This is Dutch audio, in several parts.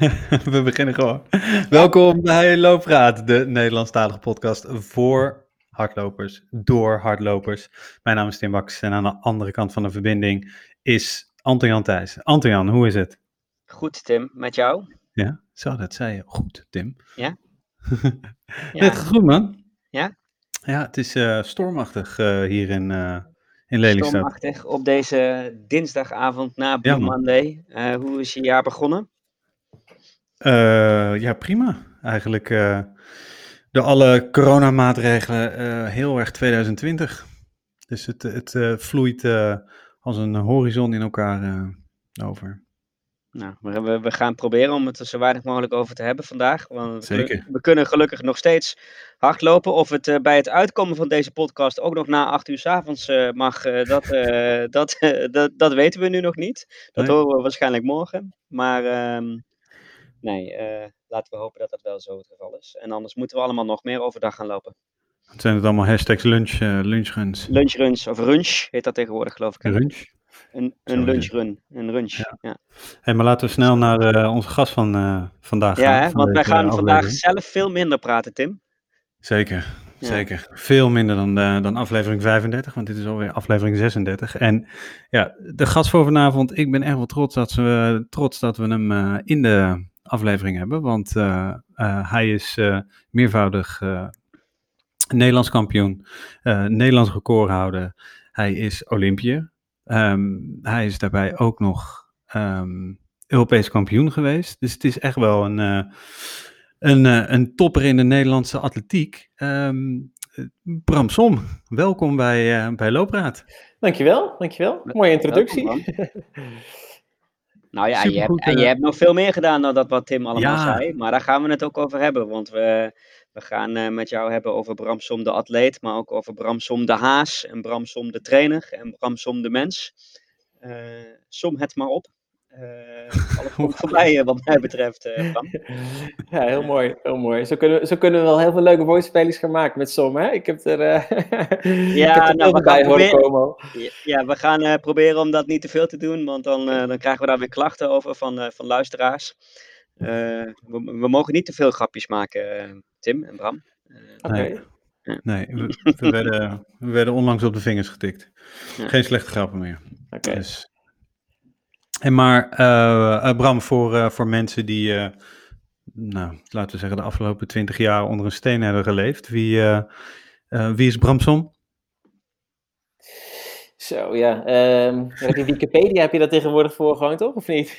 We beginnen gewoon. Welkom bij Loopraad, de Nederlandstalige podcast voor hardlopers, door hardlopers. Mijn naam is Tim Baks en aan de andere kant van de verbinding is Anton-Jan Thijs. Anton-Jan, hoe is het? Goed, Tim. Met jou? Ja, zo, dat zei je. Goed, Tim. Ja? Net goed, man. Ja? Ja, het is eh, stormachtig eh, hier in, uh, in Lelystad. Stormachtig op deze dinsdagavond na Blue Ja. Monday. Hoe is je jaar begonnen? Eh, ja, prima. Eigenlijk eh, door alle coronamaatregelen eh, heel erg 2020. Dus het, het vloeit als een horizon in elkaar over. Nou, we, we- gaan proberen om het er zo weinig mogelijk over te hebben vandaag. Want we, Zeker. kunnen- we kunnen gelukkig nog steeds hardlopen. Of het bij het uitkomen van deze podcast ook nog na acht uur 's avonds mag, dat, dat, dat, dat weten we nu nog niet. Dat Nee. horen we waarschijnlijk morgen. Maar ehm, nee, eh, laten we hopen dat dat wel zo het geval is. En anders moeten we allemaal nog meer overdag gaan lopen. Het zijn het allemaal hashtags lunch, eh lunchruns. Lunchruns of runch heet dat tegenwoordig geloof ik. hè? Lunch? Een, een lunchrun. Een lunch. Ja. Ja, Hey, maar laten we snel naar eh, onze gast van vandaag ja, gaan. van want wij gaan vandaag zelf veel minder praten, Tim. Zeker, Ja. zeker. Veel minder dan, dan aflevering 35, want dit is alweer aflevering 36. En ja, de gast voor vanavond, ik ben echt wel trots dat, we, trots dat we hem in de aflevering hebben. Want eh, eh, hij is eh, meervoudig Nederlands kampioen, Nederlands recordhouder. Hij is Olympiër. Ehm, hij is daarbij ook nog ehm, Europees kampioen geweest. Dus het is echt wel een, een, een topper in de Nederlandse atletiek. Eh, Bram Som, welkom bij, eh, bij Loopraad. Dankjewel, dankjewel. Mooie introductie. Welkom, Nou ja, en je, hebt, Supergoed, en je eh. hebt nog veel meer gedaan dan dat wat Tim allemaal Ja. zei. Maar daar gaan we het ook over hebben. Want we, we gaan eh, met jou hebben over Bram Som de atleet. Maar ook over Bram Som de haas. En Bram Som de trainer. En Bram Som de mens. Eh, som het maar op. Eh alles komt voorbij eh, wat mij betreft, eh. Ja, heel mooi, heel mooi. Zo kunnen, we- zo kunnen we wel heel veel leuke woordspelers gaan maken met Som, hè? Ik heb er, ik heb er nou, we bij gaan horen proberen- komen. Ja, Ja, we gaan eh, proberen om dat niet te veel te doen, want dan, eh, dan krijgen we daar weer klachten over van, eh, van luisteraars. Eh, we, we mogen niet te veel grapjes maken, Tim en Bram. Eh, Oké. Nee. Nee, we, we werden, we werden onlangs op de vingers getikt. Ja. Geen slechte grappen meer. Oké. Dus. En maar, eh, eh, Bram, voor, eh, voor mensen die, eh, nou, laten we zeggen, de afgelopen twintig jaar onder een steen hebben geleefd, wie, eh, eh, wie is Bram Som? Zo, ja. ehm heb je Wikipedia heb je dat tegenwoordig voor gewoon, toch? Of niet?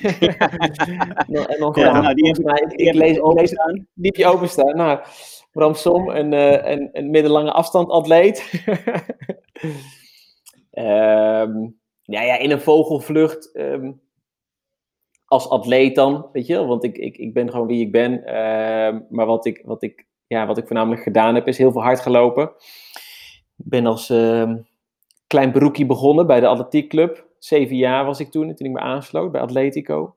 Nou, en dan Ja, gewoon, nou, die heb ik, heb lees, ik ik lees openstaan. die heb je openstaan. Nou, Bram Som, een, eh, een, een middellange afstandatleet. Ehm ja, ja, in een vogelvlucht. ehm, als atleet dan, weet je wel. Want ik, ik, ik ben gewoon wie ik ben. Ehm, maar wat ik, wat, ik, ja, wat ik voornamelijk gedaan heb, is heel veel hard gelopen. Ik ben als ehm, klein beroekie begonnen bij de atletiekclub. Zeven jaar was ik toen, toen ik me aansloot bij Atletico.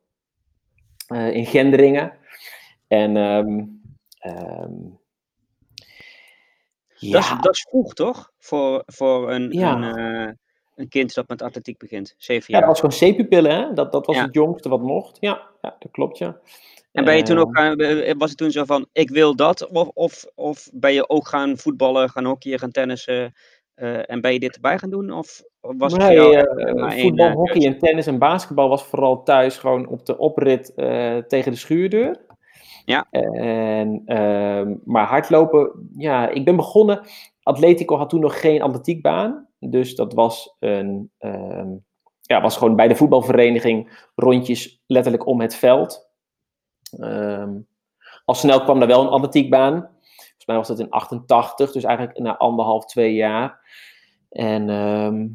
eh, in Gendringen. En ehm, ehm, Dat, is, ja, dat is vroeg, toch? Voor, voor een, Ja. een, eh, een kind dat met atletiek begint. Zeven ja, jaar. dat was gewoon C-pupillen, hè? Dat, dat was Ja. het jongste wat mocht. Ja, ja dat klopt, ja. En ben je toen Ehm, ook gaan, eh, was het toen zo van, ik wil dat? Of, of, of ben je ook gaan voetballen, gaan hockeyen, gaan tennissen? eh, en ben je dit erbij gaan doen? Of was het voor Nee, jou eh, één, voetbal, eh, hockey en tennis en basketbal was vooral thuis gewoon op de oprit tegen de schuurdeur. Ja. En, ehm, maar hardlopen, ja, ik ben begonnen. Atletico had toen nog geen atletiekbaan. Dus dat was, een, ehm, ja, was gewoon bij de voetbalvereniging rondjes letterlijk om het veld. Ehm, al snel kwam er wel een atletiekbaan. Volgens mij was dat in 88, dus eigenlijk na anderhalf, twee jaar. En ehm,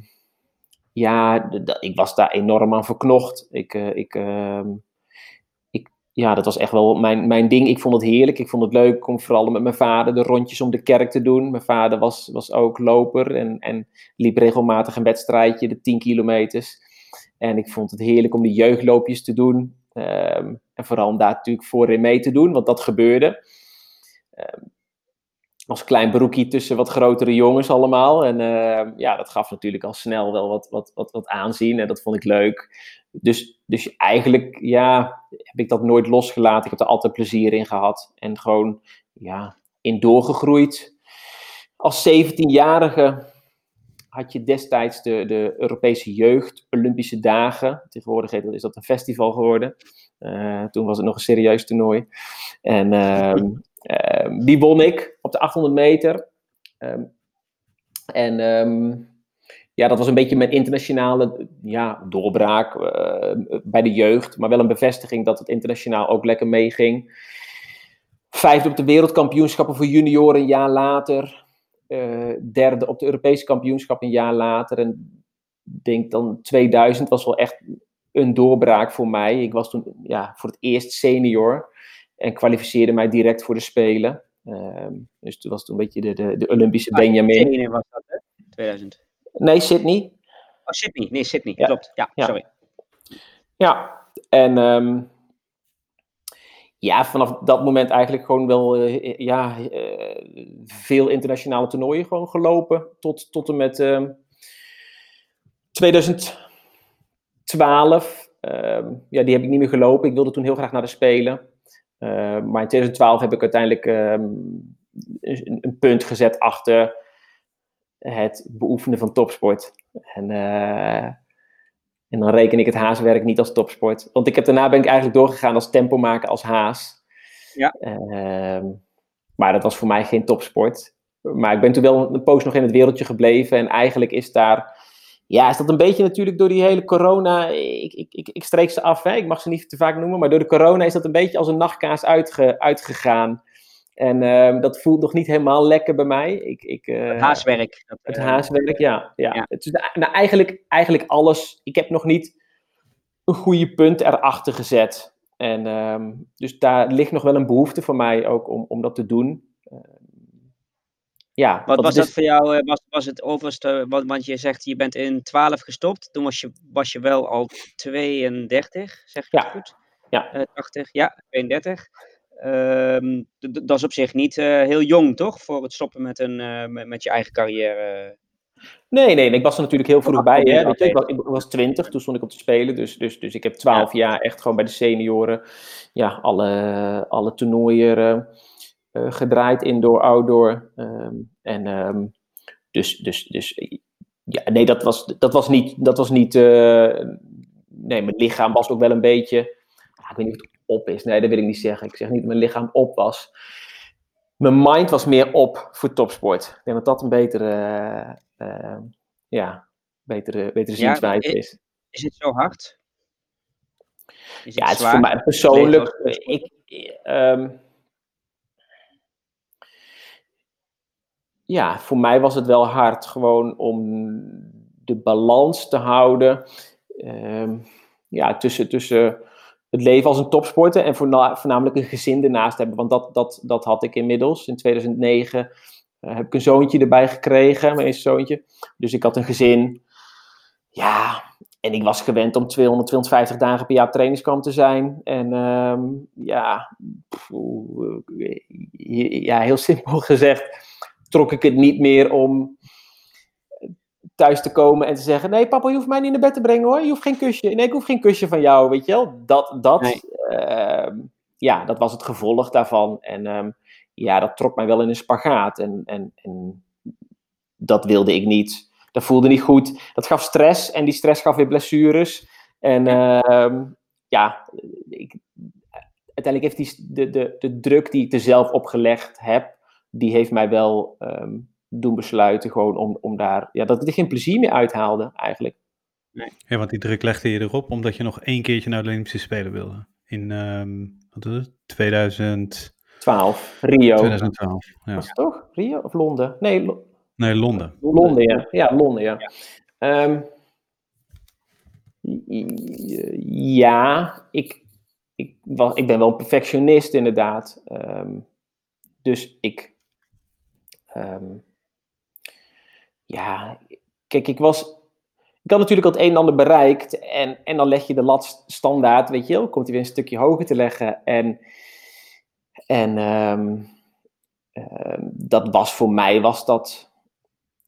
ja, ik was daar enorm aan verknocht. Ik, eh, ik, ja, dat was echt wel mijn, mijn ding. Ik vond het heerlijk. Ik vond het leuk om vooral met mijn vader de rondjes om de kerk te doen. Mijn vader was, was ook loper en, en liep regelmatig een wedstrijdje, de 10 kilometers. En ik vond het heerlijk om de jeugdloopjes te doen. Ehm, en vooral daar natuurlijk voor in mee te doen, want dat gebeurde. Ehm, als klein broekie tussen wat grotere jongens allemaal. En ehm, ja, dat gaf natuurlijk al snel wel wat, wat, wat, wat aanzien en dat vond ik leuk. Dus, dus eigenlijk, ja, heb ik dat nooit losgelaten. Ik heb er altijd plezier in gehad. En gewoon, ja, in doorgegroeid. Als 17-jarige had je destijds de, de Europese Jeugd Olympische Dagen. Tegenwoordig is dat een festival geworden. Uh, toen was het nog een serieus toernooi. En uh, uh, die won ik op de 800 meter. Um, en um, ja, dat was een beetje mijn internationale ja, doorbraak uh, bij de jeugd. Maar wel een bevestiging dat het internationaal ook lekker meeging. Vijfde op de wereldkampioenschappen voor junioren een jaar later. Uh, derde op de Europese kampioenschap een jaar later. En ik denk dan 2000 was wel echt een doorbraak voor mij. Ik was toen ja, voor het eerst senior. En kwalificeerde mij direct voor de Spelen. Uh, dus toen was toen een beetje de, de, de Olympische Benjamin. was dat, hè? 2000. Nee, Sydney. Oh, Sydney. Nee, Sydney. Ja. Klopt. Ja, ja, sorry. Ja, en um, ja, vanaf dat moment eigenlijk gewoon wel uh, ja, uh, veel internationale toernooien gewoon gelopen. Tot, tot en met uh, 2012. ja, die heb ik niet meer gelopen. Ik wilde toen heel graag naar de Spelen. Ehm, maar in 2012 heb ik uiteindelijk een, een punt gezet achter het beoefenen van topsport. En, uh, en dan reken ik het haaswerk niet als topsport. Want ik heb, daarna ben ik eigenlijk doorgegaan als tempo maken als haas. Ja. Uh, maar dat was voor mij geen topsport. Maar ik ben toen wel een poos nog in het wereldje gebleven. En eigenlijk is daar... Ja, is dat een beetje natuurlijk door die hele corona... Ik, ik, ik, ik streek ze af, hè? ik mag ze niet te vaak noemen. Maar door de corona is dat een beetje als een nachtkaas uitge, uitgegaan. En uh, dat voelt nog niet helemaal lekker bij mij. Ik, ik, uh, het haaswerk. Dat, het haaswerk, ja. ja. ja. Het is, nou, eigenlijk, eigenlijk alles. Ik heb nog niet een goede punt erachter gezet. En um, dus daar ligt nog wel een behoefte voor mij ook om, om dat te doen. Uh, ja, wat was dat is... voor jou? Was, was het overste? Want, want je zegt je bent in 12 gestopt. Toen was je, was je wel al 32, zeg je ja. goed? Ja. 80, ja, 32. Um, dat is op zich niet uh, heel jong, toch? Voor het stoppen met, een, uh, met, met, je eigen carrière. Nee, nee, ik was er natuurlijk heel vroeg bij. Hè? Ik, was, ik was 20, toen stond ik op te spelen. Dus, dus, dus ik heb 12 ja. jaar echt gewoon bij de senioren ja, alle, alle toernooien uh, gedraaid, indoor, outdoor. Um, en um, dus, dus, dus ja, nee, dat was, dat was niet. Dat was niet nee, mijn lichaam was ook wel een beetje. Ik weet niet of het op is. Nee, dat wil ik niet zeggen. Ik zeg niet dat mijn lichaam op was. Mijn mind was meer op voor topsport. Ik denk dat dat een betere, uh, ja, betere, betere zienswijze ja, is. Is het zo hard? Is ja, het is voor mij persoonlijk. Ik, um, ja, voor mij was het wel hard gewoon om de balans te houden. Um, ja, tussen, tussen het leven als een topsporter en voornamelijk een gezin ernaast hebben. Want dat, dat, dat had ik inmiddels. In 2009 uh, heb ik een zoontje erbij gekregen, mijn eerste zoontje. Dus ik had een gezin. Ja, en ik was gewend om 200, 250 dagen per jaar trainingskamp te zijn. En um, ja, pff, ja, heel simpel gezegd, trok ik het niet meer om thuis te komen en te zeggen: Nee, papa, je hoeft mij niet naar bed te brengen hoor. Je hoeft geen kusje. Nee, ik hoef geen kusje van jou. Weet je wel? Dat, dat, nee. uh, ja, dat was het gevolg daarvan. En um, ja, dat trok mij wel in een spagaat. En, en, en dat wilde ik niet. Dat voelde niet goed. Dat gaf stress en die stress gaf weer blessures. En uh, ja, ik, uiteindelijk heeft die, de, de, de druk die ik er zelf opgelegd heb, die heeft mij wel um, doen besluiten gewoon om, om daar, ja, dat ik er geen plezier meer uithaalde eigenlijk. Nee. Ja, want die druk legde je erop omdat je nog één keertje naar de Olympische Spelen wilde. In, um, wat is het, 2012, Rio. 2012, ja. Was het toch? Rio of Londen? Nee, Lo nee Londen. Londen, ja. Ja, Londen, ja. Ja, um, ja ik, ik, was, ik ben wel een perfectionist inderdaad. Um, dus ik... Um, ja, kijk, ik was. Ik had natuurlijk al het een en ander bereikt. En, en dan leg je de lat standaard, weet je wel. Komt hij weer een stukje hoger te leggen. En, en um, um, dat was voor mij, was dat.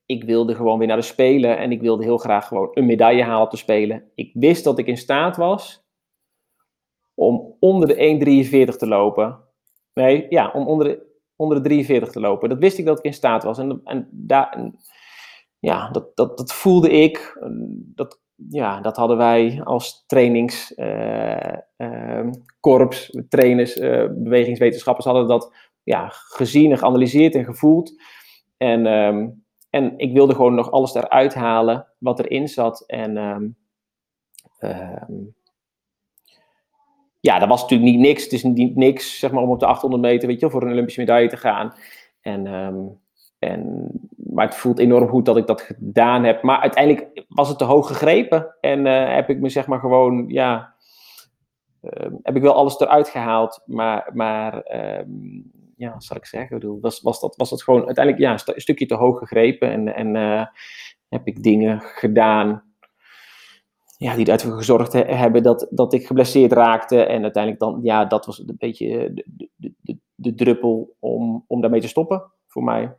ik wilde gewoon weer naar de Spelen en ik wilde heel graag gewoon een medaille halen op de Spelen. Ik wist dat ik in staat was om onder de 1,43 te lopen. Nee, ja, om onder de, onder de 43 te lopen. Dat wist ik dat ik in staat was. En, en, daar, ja, dat, dat, dat voelde ik. Dat, ja, dat hadden wij als trainingskorps, uh, uh, trainers, uh, bewegingswetenschappers hadden dat ja, gezien en geanalyseerd en gevoeld. En, um, en ik wilde gewoon nog alles eruit halen wat erin zat. En um, um, ja, dat was natuurlijk niet niks. Het is niet niks, zeg maar, om op de 800 meter, weet je, voor een Olympische medaille te gaan. En, en, maar het voelt enorm goed dat ik dat gedaan heb. Maar uiteindelijk was het te hoog gegrepen. En uh, heb ik me, zeg maar, gewoon, ja, uh, heb ik wel alles eruit gehaald. Maar, maar ja, wat zal ik zeggen? Ik bedoel, was, was, dat, was dat gewoon uiteindelijk ja, een stukje te hoog gegrepen. En, en uh, heb ik dingen gedaan ja, die ervoor gezorgd hebben dat, dat ik geblesseerd raakte. En uiteindelijk dan, ja, dat was een beetje de, de, de, de druppel om, om daarmee te stoppen voor mij.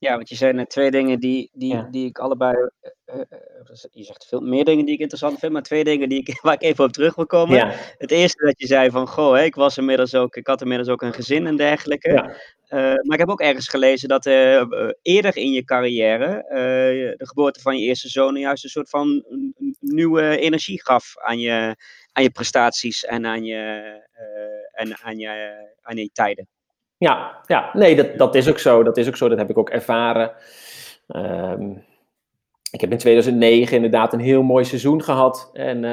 Ja, want je zei net twee dingen die, die, ja. die ik allebei. Uh, uh, je zegt veel meer dingen die ik interessant vind, maar twee dingen die ik, waar ik even op terug wil komen. Ja. Het eerste dat je zei van, goh, hè, ik was inmiddels ook, ik had inmiddels ook een gezin en dergelijke. Ja. Uh, maar ik heb ook ergens gelezen dat eerder in je carrière de geboorte van je eerste zoon juist een soort van nieuwe energie gaf aan je, aan je prestaties en aan je, en aan je, aan je tijden. Ja, ja, nee, dat, dat is ook zo. Dat is ook zo. Dat heb ik ook ervaren. Um, ik heb in 2009 inderdaad een heel mooi seizoen gehad. En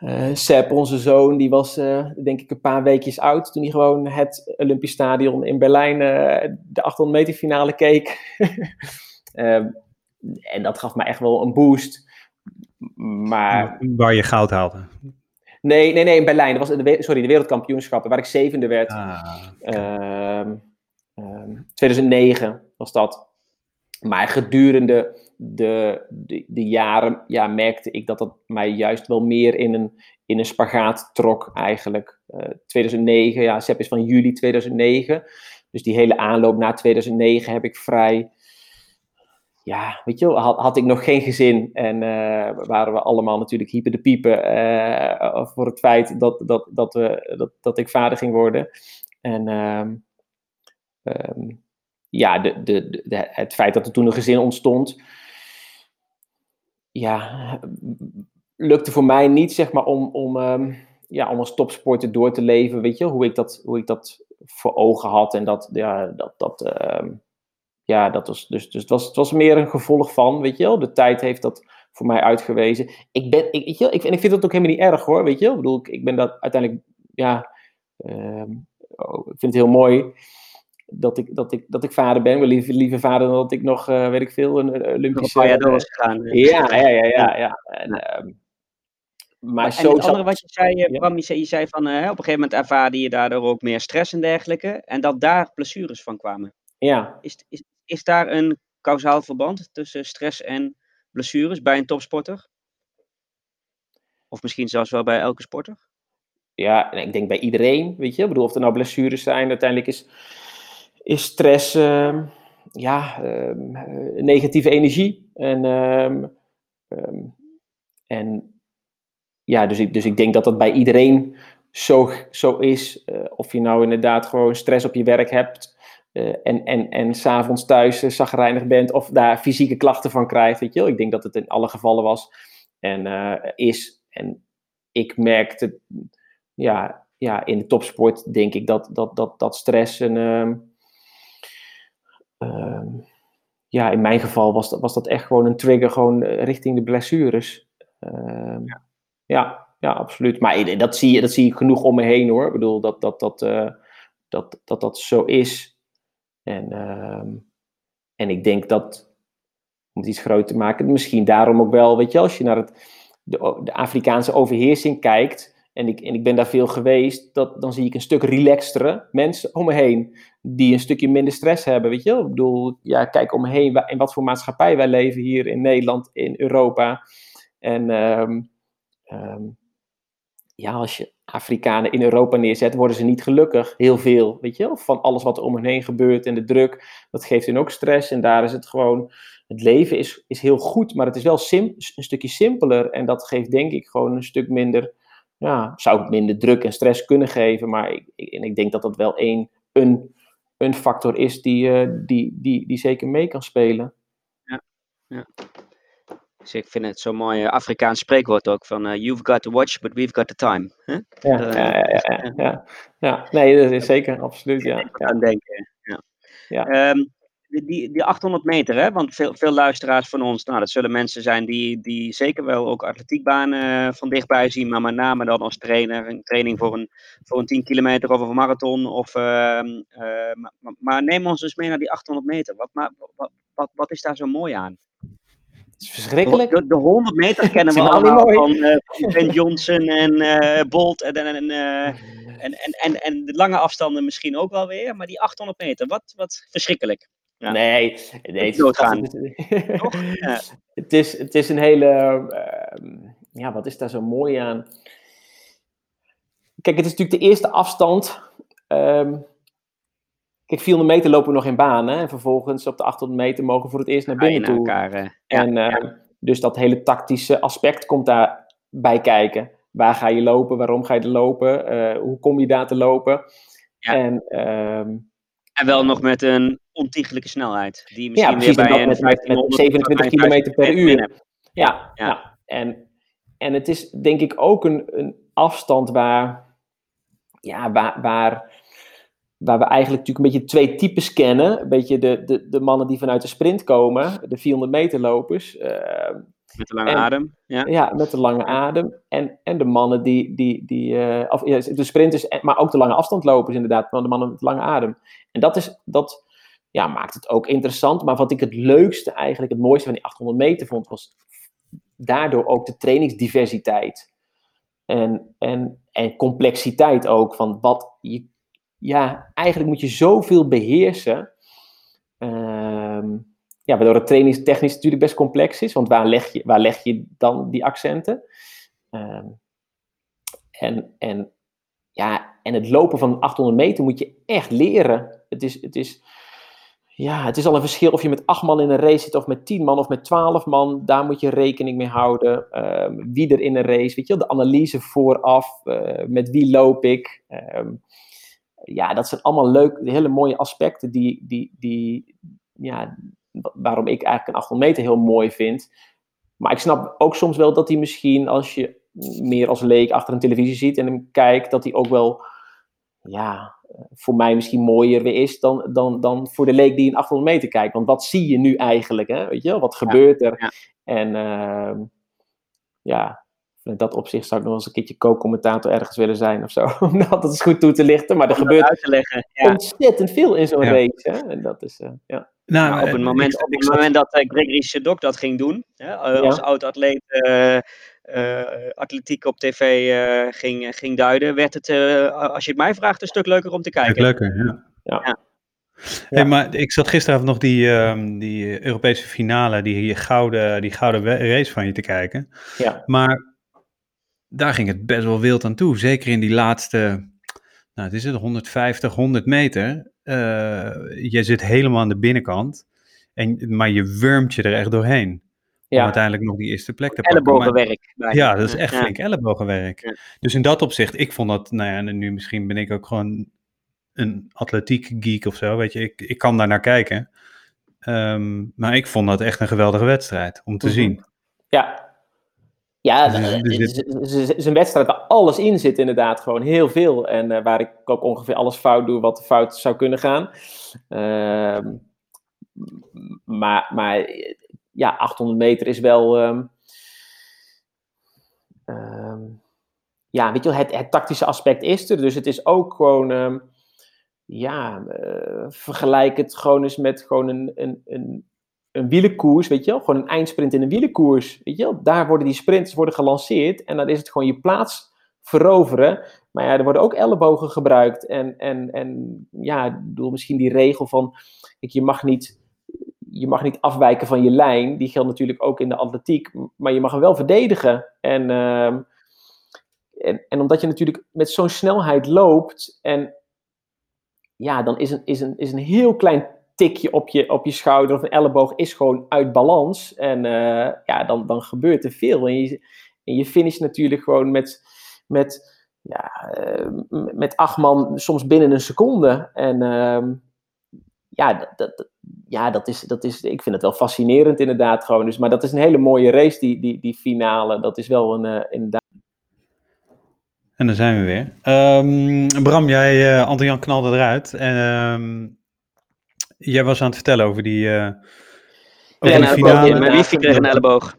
uh, onze zoon, die was uh, denk ik een paar weekjes oud toen hij gewoon het Olympisch Stadion in Berlijn de 800 meter finale keek. um, en dat gaf me echt wel een boost. Maar... Waar je goud haalde. Nee, nee, nee, in Berlijn. Dat was de, sorry, de wereldkampioenschappen, waar ik zevende werd. Ah, okay. um, um, 2009 was dat. Maar gedurende de, de, de, jaren ja, merkte ik dat dat mij juist wel meer in een, in een spagaat trok eigenlijk. Uh, 2009, ja, SEP is van juli 2009. Dus die hele aanloop na 2009 heb ik vrij ja, weet je wel, had, had ik nog geen gezin en uh, waren we allemaal natuurlijk hyper de piepen uh, voor het feit dat, dat, dat, we, dat, dat ik vader ging worden. En uh, um, ja, de, de, het feit dat er toen een gezin ontstond, ja, lukte voor mij niet, zeg maar, om, om, um, ja, om als topsporter door te leven, weet je, hoe ik dat, hoe ik dat voor ogen had en dat, ja, dat, dat ja, dat was, dus, dus het, was, het was meer een gevolg van, weet je wel. De tijd heeft dat voor mij uitgewezen. Ik ben, ik, weet je wel, ik, en ik vind dat ook helemaal niet erg hoor, weet je wel. Ik bedoel, ik, ik ben dat uiteindelijk, ja, uh, oh, ik vind het heel mooi dat ik, dat ik, dat ik vader ben. Wel liever, liever vader dan dat ik nog, uh, weet ik veel, een Olympische... Ja, dat was gegaan. Ja, ja, ja, ja. ja. En, uh, maar zo, het andere wat je zei, ja. Bram, je zei, je zei van uh, op een gegeven moment ervaarde je daardoor ook meer stress en dergelijke. En dat daar blessures van kwamen. Ja. Is, is, is daar een kausaal verband tussen stress en blessures bij een topsporter? Of misschien zelfs wel bij elke sporter? Ja, ik denk bij iedereen, weet je. Ik bedoel, of er nou blessures zijn, uiteindelijk is, is stress, uh, ja, uh, negatieve energie. En, uh, en ja, dus ik, dus ik denk dat dat bij iedereen zo, zo is. Eh, of je nou inderdaad gewoon stress op je werk hebt uh, en, en, en s'avonds thuis uh, zagrijnig bent of daar fysieke klachten van krijgt. Weet je wel? Ik denk dat het in alle gevallen was en uh, is. En ik merkte, ja, ja, in de topsport denk ik dat, dat, dat, dat stress een. Um, um, ja, in mijn geval was dat, was dat echt gewoon een trigger gewoon richting de blessures. Um, ja. ja. ja, absoluut. Maar dat zie, je, dat zie ik genoeg om me heen hoor. Ik bedoel, dat dat, dat, dat, dat, dat zo is. En, uh, en ik denk dat, om het iets groter te maken, misschien daarom ook wel, weet je, als je naar het, de, de Afrikaanse overheersing kijkt, en ik, en ik ben daar veel geweest, dat, dan zie ik een stuk relaxtere mensen om me heen, die een stukje minder stress hebben, weet je Ik bedoel, ja, kijk om me heen, in wat voor maatschappij wij leven hier in Nederland, in Europa. En um, um, ja, als je Afrikanen in Europa neerzet, worden ze niet gelukkig. Heel veel, weet je wel? Van alles wat er om hen heen gebeurt en de druk, dat geeft hen ook stress. En daar is het gewoon, het leven is, is heel goed, maar het is wel sim, een stukje simpeler. En dat geeft denk ik gewoon een stuk minder, ja, zou het minder druk en stress kunnen geven. Maar ik, en ik denk dat dat wel één, een, een factor is die, uh, die, die, die zeker mee kan spelen. Ja, ja. Dus ik vind het zo'n mooi uh, Afrikaans spreekwoord ook van uh, you've got to watch, but we've got the time. Huh? Ja, uh, ja, ja, ja, ja, ja. nee, dat is zeker, absoluut, ja. Aan denken, ja. Um, die, die 800 meter, hè? want veel, veel luisteraars van ons, nou, dat zullen mensen zijn die, die zeker wel ook atletiekbanen van dichtbij zien, maar met name dan als trainer, een training voor een, voor een 10 kilometer of een marathon. Of, maar, maar neem ons dus mee naar die 800 meter. Wat, maar, wat, wat, wat is daar zo mooi aan? Het is verschrikkelijk. De, de 100 meter kennen we allemaal van uh, Ben Johnson en uh, Bolt en, en, uh, en, en, en, en de lange afstanden misschien ook wel weer. Maar die 800 meter, wat, wat verschrikkelijk. Ja. Nee, nee het, is, ja. het, is, het is een hele. ja, wat is daar zo mooi aan? Kijk, het is natuurlijk de eerste afstand. Um, Kijk, 400 meter lopen we nog in baan. Hè? En vervolgens op de 800 meter mogen we voor het eerst naar binnen toe. Elkaar, uh, en ja, ja. dus dat hele tactische aspect komt daarbij kijken. Waar ga je lopen? Waarom ga je er lopen? Uh, hoe kom je daar te lopen? Ja. En, um, en wel nog met een ontiegelijke snelheid. Die misschien ja, precies, weer bij een met, met, met 27 km per uur. Ja, ja. ja. En, en het is denk ik ook een, een afstand waar, ja, waar, waar waar we eigenlijk natuurlijk een beetje twee types kennen. Een beetje de, de, de mannen die vanuit de sprint komen, de 400 meter lopers. Uh, met de lange en, adem. Ja. ja, met de lange adem. En, en de mannen die, die, die uh, of, ja, de sprinters, maar ook de lange afstandlopers inderdaad, de mannen met lange adem. En dat, is, dat ja, maakt het ook interessant. Maar wat ik het leukste eigenlijk, het mooiste van die 800 meter vond, was daardoor ook de trainingsdiversiteit. En, en, en complexiteit ook, van wat je ja, eigenlijk moet je zoveel beheersen. Um, ja, waardoor het trainingstechnisch natuurlijk best complex is. Want waar leg je, waar leg je dan die accenten? Um, en, en, ja, en het lopen van 800 meter moet je echt leren. Het is, het is, ja, het is al een verschil of je met acht man in een race zit of met tien man of met twaalf man. Daar moet je rekening mee houden. Um, wie er in een race, weet je de analyse vooraf. Uh, met wie loop ik? Um, ja, dat zijn allemaal leuk, hele mooie aspecten die, die, die, ja, waarom ik eigenlijk een 800 meter heel mooi vind. Maar ik snap ook soms wel dat hij misschien, als je meer als leek achter een televisie ziet en hem kijkt, dat hij ook wel, ja, voor mij misschien mooier weer is dan, dan, dan voor de leek die een 800 meter kijkt. Want wat zie je nu eigenlijk, hè? Weet je Wat gebeurt er? Ja. En uh, ja, in dat opzicht zou ik nog eens een keertje co-commentator ergens willen zijn of zo. Om dat eens goed toe te lichten. Maar er Om gebeurt uit te leggen. Ja. ontzettend veel in zo'n Ja. race. Hè? En dat is, uh, ja. Nou, Maar op eh, het moment, ik- op het moment dat eh, Gregory Sedok dat ging doen, hè, eh, als Ja. oud-atleet eh, eh, atletiek op tv eh, ging, ging duiden, werd het, eh, als je het mij vraagt, een stuk leuker om te Kijk, kijken. leuker, ja. Ja. Ja. Hey, maar ik zat gisteravond nog die, ehm, die Europese finale, die gouden, die gouden race van je te kijken. Ja. Maar daar ging het best wel wild aan toe. Zeker in die laatste, nou het is het, 150, 100 meter. Eh, je zit helemaal aan de binnenkant, en, maar je wurmt je er echt doorheen. Om Ja. uiteindelijk nog die eerste plek te pakken. Ellebogenwerk. ja, dat is echt Ja. flink ellebogenwerk. Ja. Dus in dat opzicht, ik vond dat, nou ja, en nu misschien ben ik ook gewoon een atletiek geek of zo, weet je, ik, ik kan daar naar kijken. Ehm, maar ik vond dat echt een geweldige wedstrijd om te Mhm. zien. Ja. Ja, het is- een wedstrijd waar alles in zit, inderdaad. Gewoon heel veel. En eh, waar ik ook ongeveer alles fout doe wat fout zou kunnen gaan. Ehm, maar, maar ja, 800 meter is wel. ehm, ehm, ja, weet je wel, het, het tactische aspect is er. Dus het is ook gewoon. ja, eh, vergelijk het gewoon eens met gewoon een, een, een, een wielenkoers, weet je wel? Gewoon een eindsprint in een wielenkoers, weet je wel? Daar worden die sprinters worden gelanceerd en dan is het gewoon je plaats veroveren. Maar ja, er worden ook ellebogen gebruikt en, en, en ja, ik bedoel misschien die regel van, kijk, je mag niet... Je mag niet afwijken van je lijn. Die geldt natuurlijk ook in de atletiek. Maar je mag hem wel verdedigen. En, ehm, en, en omdat je natuurlijk met zo'n snelheid loopt en ja, dan is een, is een, is een heel klein tikje op je, op je schouder of een elleboog is gewoon uit balans. En uh, ja, dan, dan gebeurt er veel. En je, je finish natuurlijk gewoon met, met, ja, uh, met acht man soms binnen een seconde. En uh, ja, dat, dat, ja dat, is, dat is, ik vind het wel fascinerend inderdaad gewoon. Dus, maar dat is een hele mooie race, die, die, die finale. Dat is wel een, uh, inderdaad en dan zijn we weer. Um, Bram, jij, uh, Anton-Jan knalde eruit. En um, jij was aan het vertellen over die, uh, over ja, die finale. Mijn wifi kreeg een elleboog.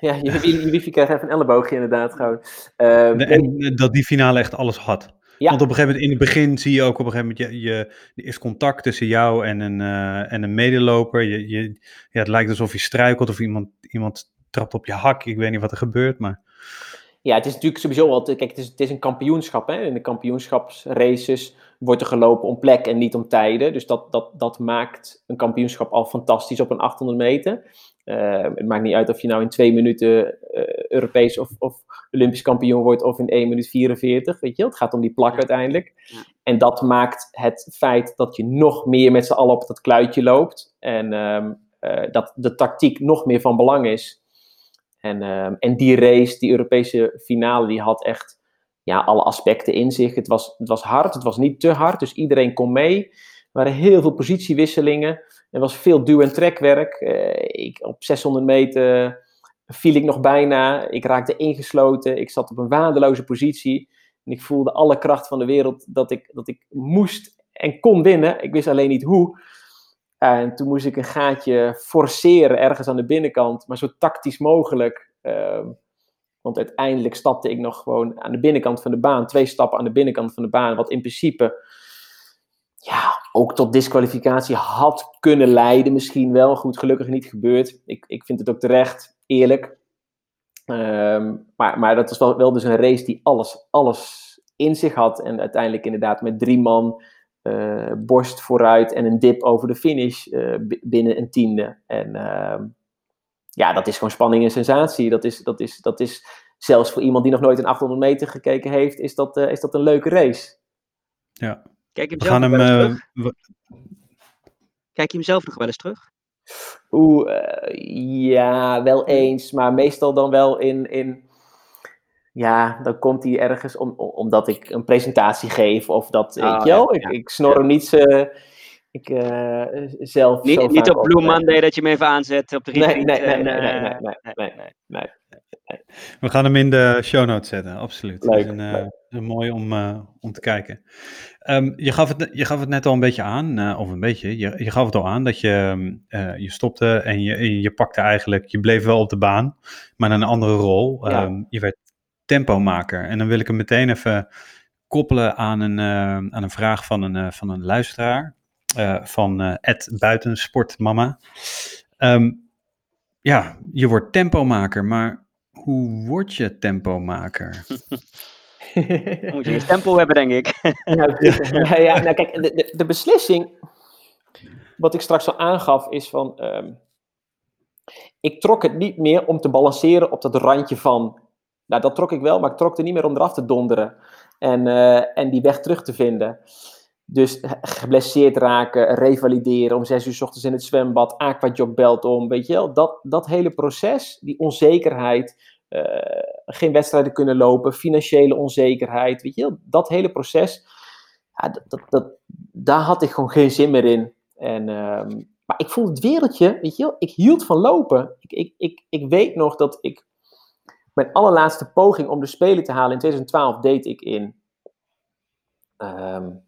Ja, je, je, wifi kreeg even een elleboogje inderdaad gewoon. Uh, de, en dat die finale echt alles had. Ja. Want op een gegeven moment, in het begin zie je ook op een gegeven moment, je, je, er is contact tussen jou en een, uh, en een medeloper. Je, je, ja, het lijkt alsof je struikelt of iemand, iemand trapt op je hak. Ik weet niet wat er gebeurt, maar... Ja, het is natuurlijk sowieso wel. Kijk, het is, het is een kampioenschap. Hè? In de kampioenschapsraces wordt er gelopen om plek en niet om tijden. Dus dat, dat, dat maakt een kampioenschap al fantastisch op een 800 meter. Uh, het maakt niet uit of je nou in twee minuten uh, Europees of, of Olympisch kampioen wordt of in 1 minuut 44. Weet je, het gaat om die plak uiteindelijk. Ja. En dat maakt het feit dat je nog meer met z'n allen op dat kluitje loopt. En um, uh, dat de tactiek nog meer van belang is. En, um, en die race, die Europese finale, die had echt ja, alle aspecten in zich. Het was, het was hard, het was niet te hard, dus iedereen kon mee. Er waren heel veel positiewisselingen. Er was veel duw- en trekwerk. Uh, ik, op 600 meter viel ik nog bijna. Ik raakte ingesloten. Ik zat op een waardeloze positie. En ik voelde alle kracht van de wereld dat ik, dat ik moest en kon winnen. Ik wist alleen niet hoe. En toen moest ik een gaatje forceren ergens aan de binnenkant, maar zo tactisch mogelijk. Uh, want uiteindelijk stapte ik nog gewoon aan de binnenkant van de baan, twee stappen aan de binnenkant van de baan, wat in principe ja, ook tot disqualificatie had kunnen leiden, misschien wel. Goed, gelukkig niet gebeurd. Ik, ik vind het ook terecht, eerlijk. Um, maar, maar dat was wel, wel dus een race die alles, alles in zich had. En uiteindelijk inderdaad met drie man uh, borst vooruit en een dip over de finish uh, binnen een tiende. En uh, ja, dat is gewoon spanning en sensatie. Dat is, dat, is, dat is zelfs voor iemand die nog nooit een 800 meter gekeken heeft, is dat, is dat een leuke race. Ja. Kijk je hem zelf nog wel eens terug? Kijk je hem zelf nog wel eens terug? Oeh, ja, wel eens, maar meestal dan wel in, in ja, dan komt hij ergens om, omdat ik een presentatie geef of dat, oh, weet je wel. Ja, ik, ik snor hem niet uh, ik eh, zelf. Niet, niet op Blue eh, Monday dat je hem even aanzet op de eh, nee, nee, nee, nee, nee, nee, We gaan hem in de show notes zetten, absoluut. Leuk, een, mooi om, om te kijken. Ehm, je, gaf het, je gaf het net al een beetje aan, of een beetje, je, je gaf het al aan dat je, je stopte en je, je pakte eigenlijk, je bleef wel op de baan, maar een andere rol. Ehm, je werd tempomaker. En dan wil ik hem meteen even koppelen aan een, aan een vraag van een, van een luisteraar. Uh, van Ed Buitensportmama. Um, ja, je wordt tempomaker, maar hoe word je tempomaker? Moet je een tempo hebben, denk ik. ja, ja, nou kijk, de, de, de, beslissing, wat ik straks al aangaf, is van... Um, ik trok het niet meer om te balanceren op dat randje van nou, dat trok ik wel, maar ik trok er niet meer om eraf te donderen. En, uh, en die weg terug te vinden. Dus geblesseerd raken, revalideren, om zes uur s ochtends in het zwembad, aquajogbelt om, weet je wel. Dat, dat hele proces, die onzekerheid, uh, geen wedstrijden kunnen lopen, financiële onzekerheid, weet je wel. Dat hele proces, ja, dat, dat, dat, daar had ik gewoon geen zin meer in. En, uh, maar ik voelde het wereldje, weet je wel, ik hield van lopen. Ik, ik, ik, ik weet nog dat ik mijn allerlaatste poging om de Spelen te halen in 2012 deed ik in, um,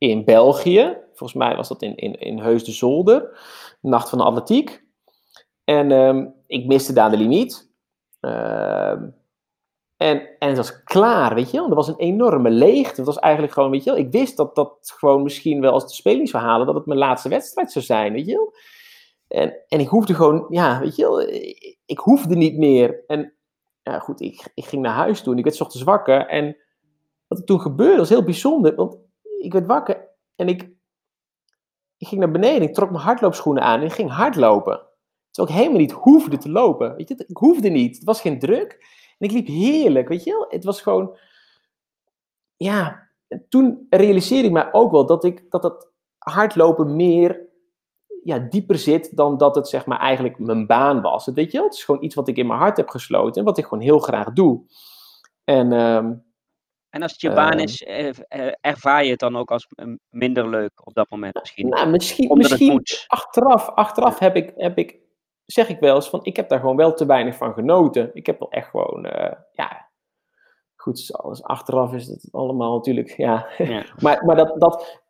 in België. Volgens mij was dat in, in, in Heus de Zolder, Nacht van de Atletiek. En um, ik miste daar de limiet. Um, en, en het was klaar, weet je wel. Er was een enorme leegte. Het was eigenlijk gewoon, weet je wel. Ik wist dat dat gewoon misschien wel als de Spelen zou halen, dat het mijn laatste wedstrijd zou zijn, weet je wel. En, en ik hoefde gewoon, ja, weet je wel, ik hoefde niet meer. En ja, goed, ik, ik ging naar huis toen. Ik werd ochtends wakker. En wat er toen gebeurde was heel bijzonder. Want ik werd wakker en ik, ik ging naar beneden. Ik trok mijn hardloopschoenen aan en ik ging hardlopen. Terwijl ik helemaal niet hoefde te lopen. Weet je, ik hoefde niet. Het was geen druk. En ik liep heerlijk, weet je wel. Het was gewoon, ja, toen realiseerde ik mij ook wel dat ik, dat het hardlopen meer ja, dieper zit dan dat het zeg maar eigenlijk mijn baan was. Het, weet je wel? het is gewoon iets wat ik in mijn hart heb gesloten en wat ik gewoon heel graag doe. En, ehm, En als het je baan Ehm. is, eh, eh, ervaar je het dan ook als minder leuk op dat moment misschien? nou, misschien, Omdat misschien achteraf, achteraf heb ik, heb ik, zeg ik wel eens van, ik heb daar gewoon wel te weinig van genoten. Ik heb wel echt gewoon, eh, ja, goed, alles achteraf is het allemaal natuurlijk, ja. Ja. maar maar dat, dat,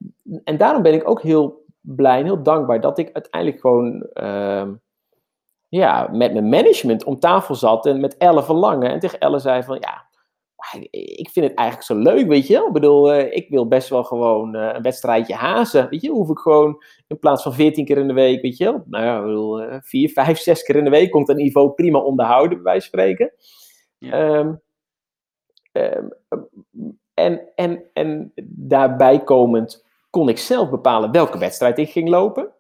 en daarom ben ik ook heel blij en heel dankbaar dat ik uiteindelijk gewoon, ehm, ja, met mijn management om tafel zat en met Elle Verlangen en tegen Elle zei van, ja, ik vind het eigenlijk zo leuk, weet je wel. Ik bedoel, eh, ik wil best wel gewoon eh, een wedstrijdje hazen, weet je. Hoef ik gewoon in plaats van 14 keer in de week, weet je wel. Nou ja, ik bedoel, eh, vier, vijf, zes keer in de week komt een niveau prima onderhouden, bij spreken. Ja. Ehm, ehm, en, en, en daarbij komend kon ik zelf bepalen welke wedstrijd ik ging lopen.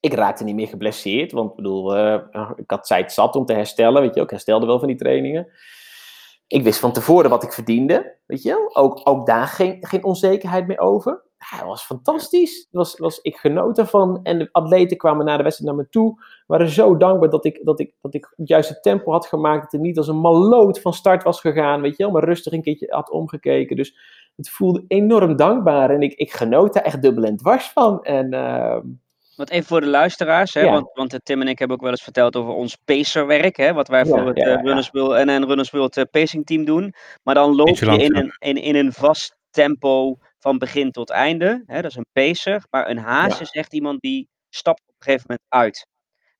Ik raakte niet meer geblesseerd, want ik bedoel, eh, ik had tijd zat om te herstellen, weet je. Ik herstelde wel van die trainingen. Ik wist van tevoren wat ik verdiende, weet je wel. Ook, ook daar geen, geen onzekerheid meer over. Ja, het was fantastisch. Het was, was, ik genoot ervan. En de atleten kwamen na de wedstrijd naar me toe. Waren zo dankbaar dat ik, dat ik, dat ik het juiste tempo had gemaakt. Dat het niet als een maloot van start was gegaan, weet je wel. Maar rustig een keertje had omgekeken. Dus het voelde enorm dankbaar. En ik, ik genoot daar echt dubbel en dwars van. En ehm, Want even voor de luisteraars, hè, Ja. want, want eh, Tim en ik hebben ook wel eens verteld over ons pacerwerk, hè, wat wij Ja, voor het ja, ja. Runners World en, en Runners World eh, Pacing Team doen. Maar dan loop je in een, in, in een vast tempo van begin tot einde. Hè, dat is een pacer. Maar een haas is echt iemand die stapt op een gegeven moment uit.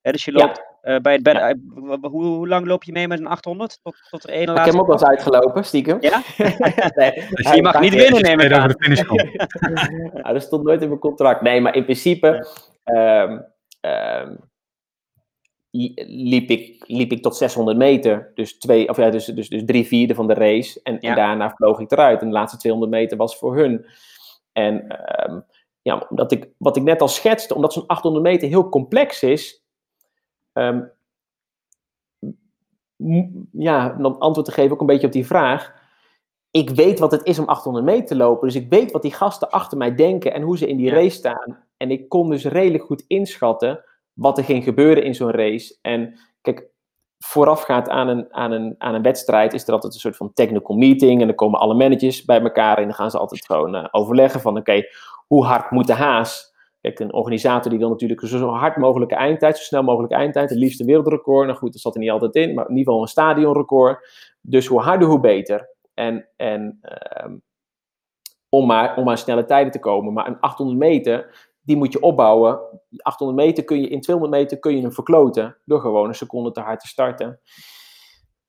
Hè, dus je loopt bij het bed. hoe, hoe lang loop je mee met een 800? Tot, tot de ene ik heb laatste. hem ook wel eens uitgelopen, stiekem. Ja? nee, je mag niet winnen, neem ik aan. dat stond nooit in mijn contract. Nee, maar in principe ehm, ehm, li- liep, ik, liep ik tot 600 meter. Dus, twee, of ja, dus, dus, dus drie vierde van de race. En, Ja. en daarna vloog ik eruit. En de laatste 200 meter was voor hun. En ehm, ja, omdat ik, wat ik net al schetste, omdat zo'n 800 meter heel complex is. ja, om antwoord te geven ook een beetje op die vraag ik weet wat het is om 800 meter te lopen. Dus ik weet wat die gasten achter mij denken en hoe ze in die Ja. race staan. En ik kon dus redelijk goed inschatten wat er ging gebeuren in zo'n race. En kijk, voorafgaand aan een, aan, een, aan een wedstrijd is er altijd een soort van technical meeting. En dan komen alle managers bij elkaar en dan gaan ze altijd gewoon eh, overleggen van oké, hoe hard moet de haas? Kijk, een organisator die wil natuurlijk zo, zo hard mogelijke eindtijd, zo snel mogelijk eindtijd, het liefst een wereldrecord. Nou goed, dat zat er niet altijd in, maar in ieder geval een stadionrecord. Dus hoe harder, hoe beter. En, en ehm, om, maar, om aan snelle tijden te komen. Maar een 800 meter, die moet je opbouwen. Die 800 meter kun je in 200 meter kun je hem verkloten. Door gewoon een seconde te hard te starten.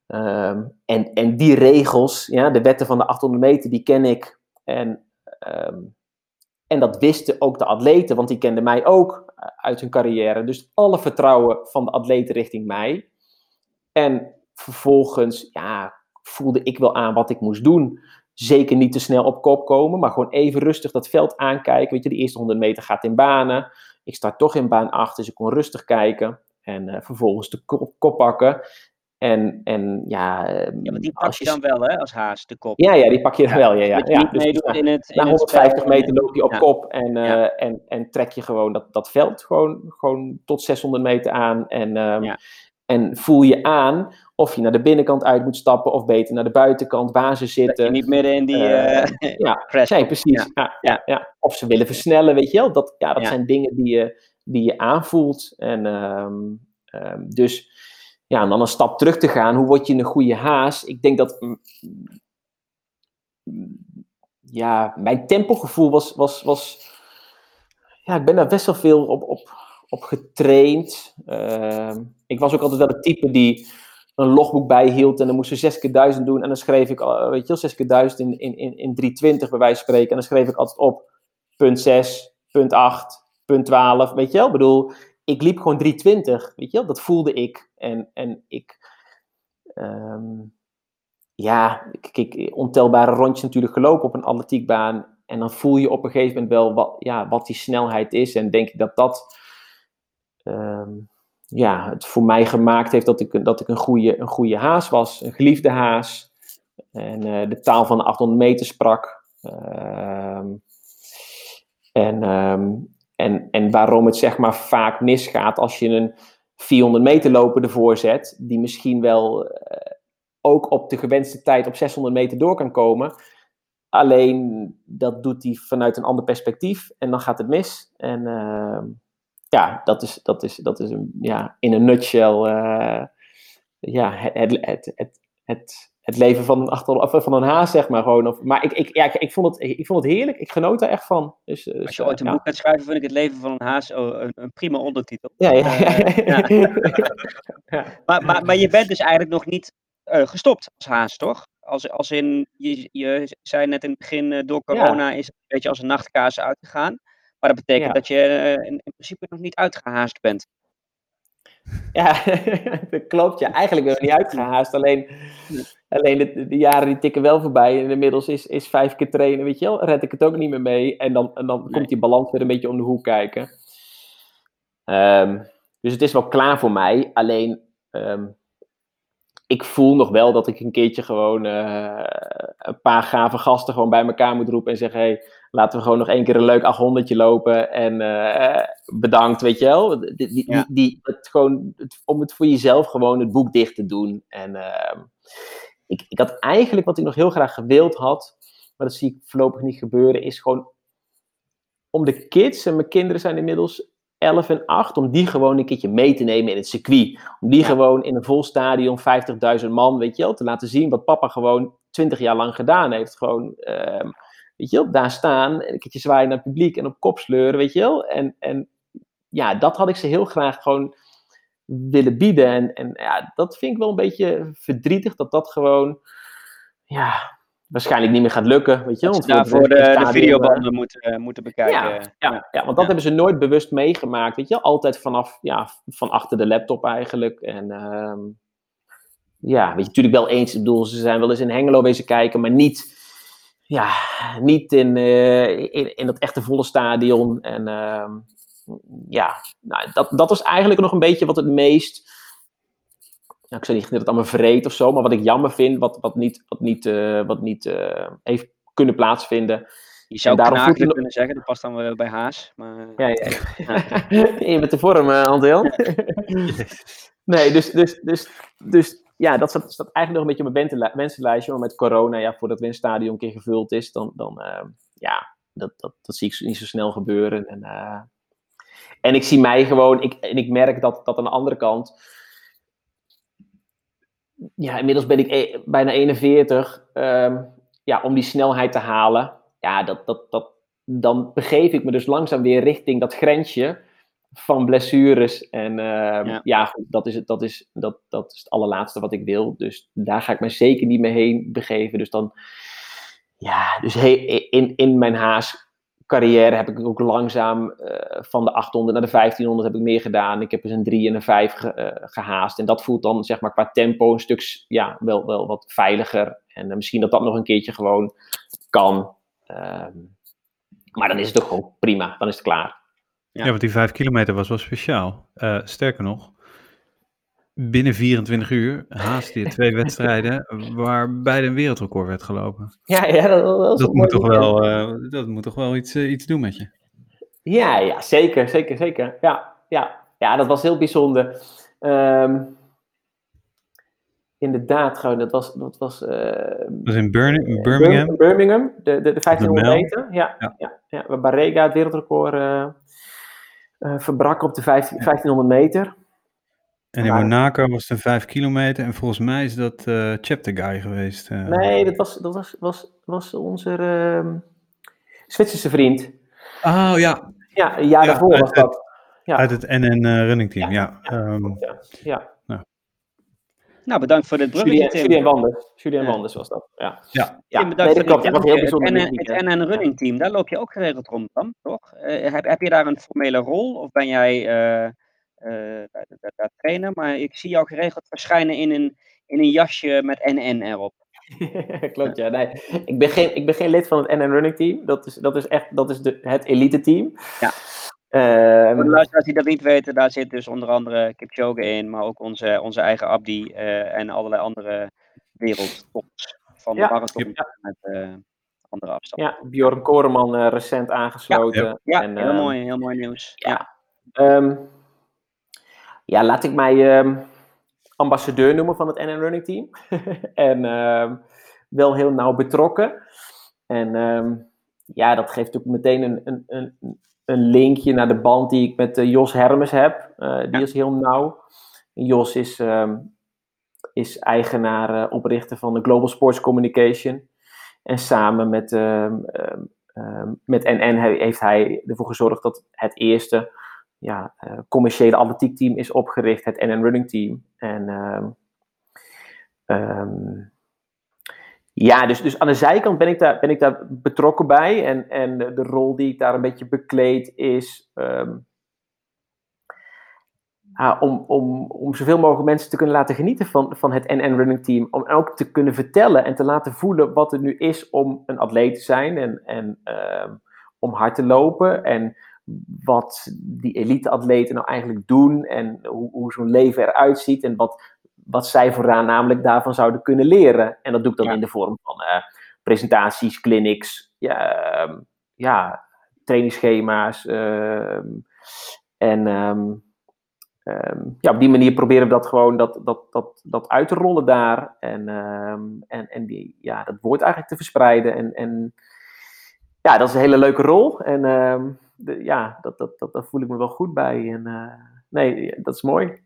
Ehm, en, en die regels, ja, de wetten van de 800 meter, die ken ik. En, ehm, en dat wisten ook de atleten, want die kenden mij ook eh, uit hun carrière. Dus alle vertrouwen van de atleten richting mij. En vervolgens, ja, voelde ik wel aan wat ik moest doen. Zeker niet te snel op kop komen, maar gewoon even rustig dat veld aankijken. Weet je, de eerste 100 meter gaat in banen. Ik start toch in baan 8, dus ik kon rustig kijken. En eh, vervolgens de kop, kop pakken. En, en ja, eh, Ja, want die pak als je dan wel, hè, als haas, de kop. Ja, ja, die pak je dan wel. Ja, ja, ja. Dus, nou, in het, in na het 150 spel. meter loop je op kop en, eh, en, en trek je gewoon dat, dat veld gewoon, gewoon tot 600 meter aan. En, ehm, Ja. En voel je aan of je naar de binnenkant uit moet stappen of beter naar de buitenkant waar ze zitten. niet midden in die Eh, eh ja, precies. Ja. Ja, ja, Of ze willen versnellen, weet je wel. Dat, ja, dat zijn dingen die je, die je aanvoelt. En ehm, ehm, dus ja, en dan een stap terug te gaan. Hoe word je een goede haas? Ik denk dat mm, mm, ja, mijn tempogevoel was, was, was ja, ik ben daar best wel veel op, op, op getraind. Ehm, ik was ook altijd wel het type die een logboek bijhield en dan moest ze 6 keer 1000 doen en dan schreef ik, al, weet je wel, 6 keer 1000 in, in, in, in 320 bij wijze van spreken en dan schreef ik altijd op punt 6, punt 8, punt 12, weet je wel. Ik bedoel, ik liep gewoon 320, weet je wel, dat voelde ik en, en ik, ehm, ja, ik, ontelbare rondjes natuurlijk gelopen op een atletiekbaan en dan voel je op een gegeven moment wel wat, ja, wat die snelheid is en denk ik dat dat, ehm, ja, het voor mij gemaakt heeft dat ik, dat ik een, goede, een goede haas was. Een geliefde haas. En eh, de taal van de 800 meter sprak. Ehm, en, ehm, en, en waarom het zeg maar vaak misgaat als je een 400 meter loper ervoor zet, die misschien wel eh, ook op de gewenste tijd op 600 meter door kan komen. Alleen dat doet hij vanuit een ander perspectief en dan gaat het mis. En ja, dat is, dat is, dat is een, ja, in een nutshell uh, ja, het, het, het, het, het, leven van een, achter, van een haas, zeg maar. Gewoon. Of, maar ik, ik, ja, ik, vond het, ik vond het heerlijk. Ik genoot er echt van. Dus, dus Als je ooit een ja. boek gaat schrijven, vind ik het leven van een haas een, een prima ondertitel. Ja, ja. Uh, ja. maar, maar, maar je bent dus eigenlijk nog niet uh, gestopt als haas, toch? Als, als in, je, je zei net in het begin, uh, door corona is het een beetje als een nachtkaas uitgegaan. Maar dat betekent Ja. dat je uh, in, in, principe nog niet uitgehaast bent. Ja, dat klopt. Ja, eigenlijk ben ik niet uitgehaast. Alleen, alleen de, de, jaren die tikken wel voorbij. En inmiddels is, is vijf keer trainen, weet je wel, red ik het ook niet meer mee. En dan, en dan nee. komt die balans weer een beetje om de hoek kijken. Um, dus het is wel klaar voor mij. Alleen, um, ik voel nog wel dat ik een keertje gewoon uh, een paar gave gasten gewoon bij elkaar moet roepen en zeggen: hey, laten we gewoon nog één keer een leuk 800 lopen en uh, bedankt, weet je wel. Die, die, ja. die, het gewoon, het, om het voor jezelf gewoon het boek dicht te doen. En uh, ik, ik had eigenlijk wat ik nog heel graag gewild had, maar dat zie ik voorlopig niet gebeuren, is gewoon om de kids, en mijn kinderen zijn inmiddels 11 en 8, om die gewoon een keertje mee te nemen in het circuit. Om die ja. gewoon in een vol stadion, 50.000 man, weet je wel, te laten zien wat papa gewoon 20 jaar lang gedaan heeft. Gewoon, uh, weet je wel, daar staan, en een keertje zwaaien naar het publiek en op kop sleuren, weet je wel. En, en ja, dat had ik ze heel graag gewoon willen bieden. En, en ja, dat vind ik wel een beetje verdrietig, dat dat gewoon, ja, waarschijnlijk niet meer gaat lukken. Weet je, want daarvoor de, de, de videobanden moeten, uh, moeten bekijken. Ja, ja, ja want dat ja. hebben ze nooit bewust meegemaakt. Weet je, altijd vanaf, ja, van achter de laptop eigenlijk. En uh, ja, weet je, natuurlijk wel eens. Ik bedoel, ze zijn wel eens in Hengelo wezen kijken, maar niet, ja, niet in, uh, in, in dat echte volle stadion. En uh, ja, nou, dat, dat was eigenlijk nog een beetje wat het meest nou, ik zeg niet dat het allemaal vreet of zo, maar wat ik jammer vind, wat, wat niet, wat niet, uh, wat niet uh, heeft kunnen plaatsvinden. Je zou knaken kunnen zeggen, dat past dan wel bij Haas. Maar... Ja, ja. je bent de vorm, uh, nee, dus, dus, dus, dus ja, dat staat, staat eigenlijk nog een beetje op mijn wensenlijstje, maar met corona, ja, voordat een stadion een keer gevuld is, dan, dan ja, dat, dat, dat zie ik niet zo snel gebeuren. En, en ik zie mij gewoon, ik, en ik merk dat, dat aan de andere kant ja, inmiddels ben ik e bijna 41. Um, ja, om die snelheid te halen, ja, dat, dat, dat, dan begeef ik me dus langzaam weer richting dat grensje van blessures. En uh, ja, ja dat, is het, dat, is, dat, dat is het allerlaatste wat ik wil. Dus daar ga ik me zeker niet meer heen begeven. Dus dan, ja, dus he in, in mijn haas carrière heb ik ook langzaam uh, van de 800 naar de 1500 heb ik meer gedaan. Ik heb dus een 3 en een 5 ge, uh, gehaast. En dat voelt dan zeg maar qua tempo een stuk ja, wel, wel wat veiliger. En uh, misschien dat dat nog een keertje gewoon kan. maar dan is het ook gewoon prima. Dan is het klaar. Ja, ja want die 5 kilometer was wel speciaal. sterker nog, binnen 24 uur haast je twee wedstrijden waar beide een wereldrecord werd gelopen. Ja, ja dat, dat, dat moet, toch wel, uh, dat moet toch wel iets, uh, iets doen met je. Ja, ja, zeker, zeker, zeker. Ja, ja, ja dat was heel bijzonder. Um, inderdaad, gewoon, dat was... Dat was, uh, dat was in Birmingham? Birmingham, Birmingham de, de, de 1500 meter. Ja, ja. ja, ja, waar Barrega het wereldrecord verbrak op de 15, 1500 meter. En in Monaco was het een 5 kilometer en volgens mij is dat uh, Chapter Guy geweest. Uh. Nee, dat was, dat was, was, was onze uh, Zwitserse vriend. Oh ja. Ja, een jaar ja, daarvoor was dat. Ja. Uit het NN uh, Running Team, ja. Ja, um, ja. ja. Nou. nou, bedankt voor dit bruggetje, Tim. Julien Wanders. Julien. Wanders was dat, ja. Ja, ja. Tim, bedankt nee, voor dit bruggetje. Het, het NN Running Team, daar loop je ook geregeld rond dan, toch? Uh, heb, heb je daar een formele rol of ben jij... Uh, uh, daar, daar, daar, trainen. Maar ik zie jou geregeld verschijnen in een, in een jasje met NN erop. Klopt, ja. Nee, ik, ben geen, ik ben geen lid van het NN Running Team. Dat is, dat is echt dat is de, het elite team. Ja. Ehm, Voor de luisteraars die dat niet weten, daar zit dus onder andere Kipchoge in, maar ook onze, onze eigen Abdi eh, en allerlei andere wereldtops van Ja. de marathon Ja. met eh, andere afstanden. ja, Bjorn Koreman eh, recent aangesloten. Ja, En, heel ehm, mooi, heel mooi nieuws. ja. Ja. Ja, laat ik mij ehm, ambassadeur noemen van het NN Running Team. en ehm, wel heel nauw betrokken. En ehm, ja, dat geeft ook meteen een, een, een, een linkje naar de band die ik met eh, Jos Hermes heb. Eh, die Ja. is heel nauw. Jos is, is eigenaar, eh, oprichter van de Global Sports Communication. En samen met, met NN he- heeft hij ervoor gezorgd dat het eerste ja, eh, commerciële atletiekteam is opgericht, het NN Running Team. En ehm, ehm, ja, dus, dus aan de zijkant ben ik daar, ben ik daar betrokken bij. En, en de, rol die ik daar een beetje bekleed is ehm, om, om, om zoveel mogelijk mensen te kunnen laten genieten van, van het NN Running Team. Om ook te kunnen vertellen en te laten voelen wat het nu is om een atleet te zijn en, en om hard te lopen. En wat die elite-atleten nou eigenlijk doen en hoe, hoe zo'n leven eruit ziet en wat, wat zij vooraan namelijk daarvan zouden kunnen leren. En dat doe ik dan Ja. in de vorm van eh, presentaties, clinics, ja, ehm, ja, trainingsschema's. ehm, en ehm, ja, op die manier proberen we dat gewoon dat, dat, dat, dat uit te rollen daar. En, en, en die, ja, dat woord eigenlijk te verspreiden. En, en ja, dat is een hele leuke rol. En de, ja, dat, dat, dat, daar voel ik me wel goed bij. En eh, nee, dat is mooi.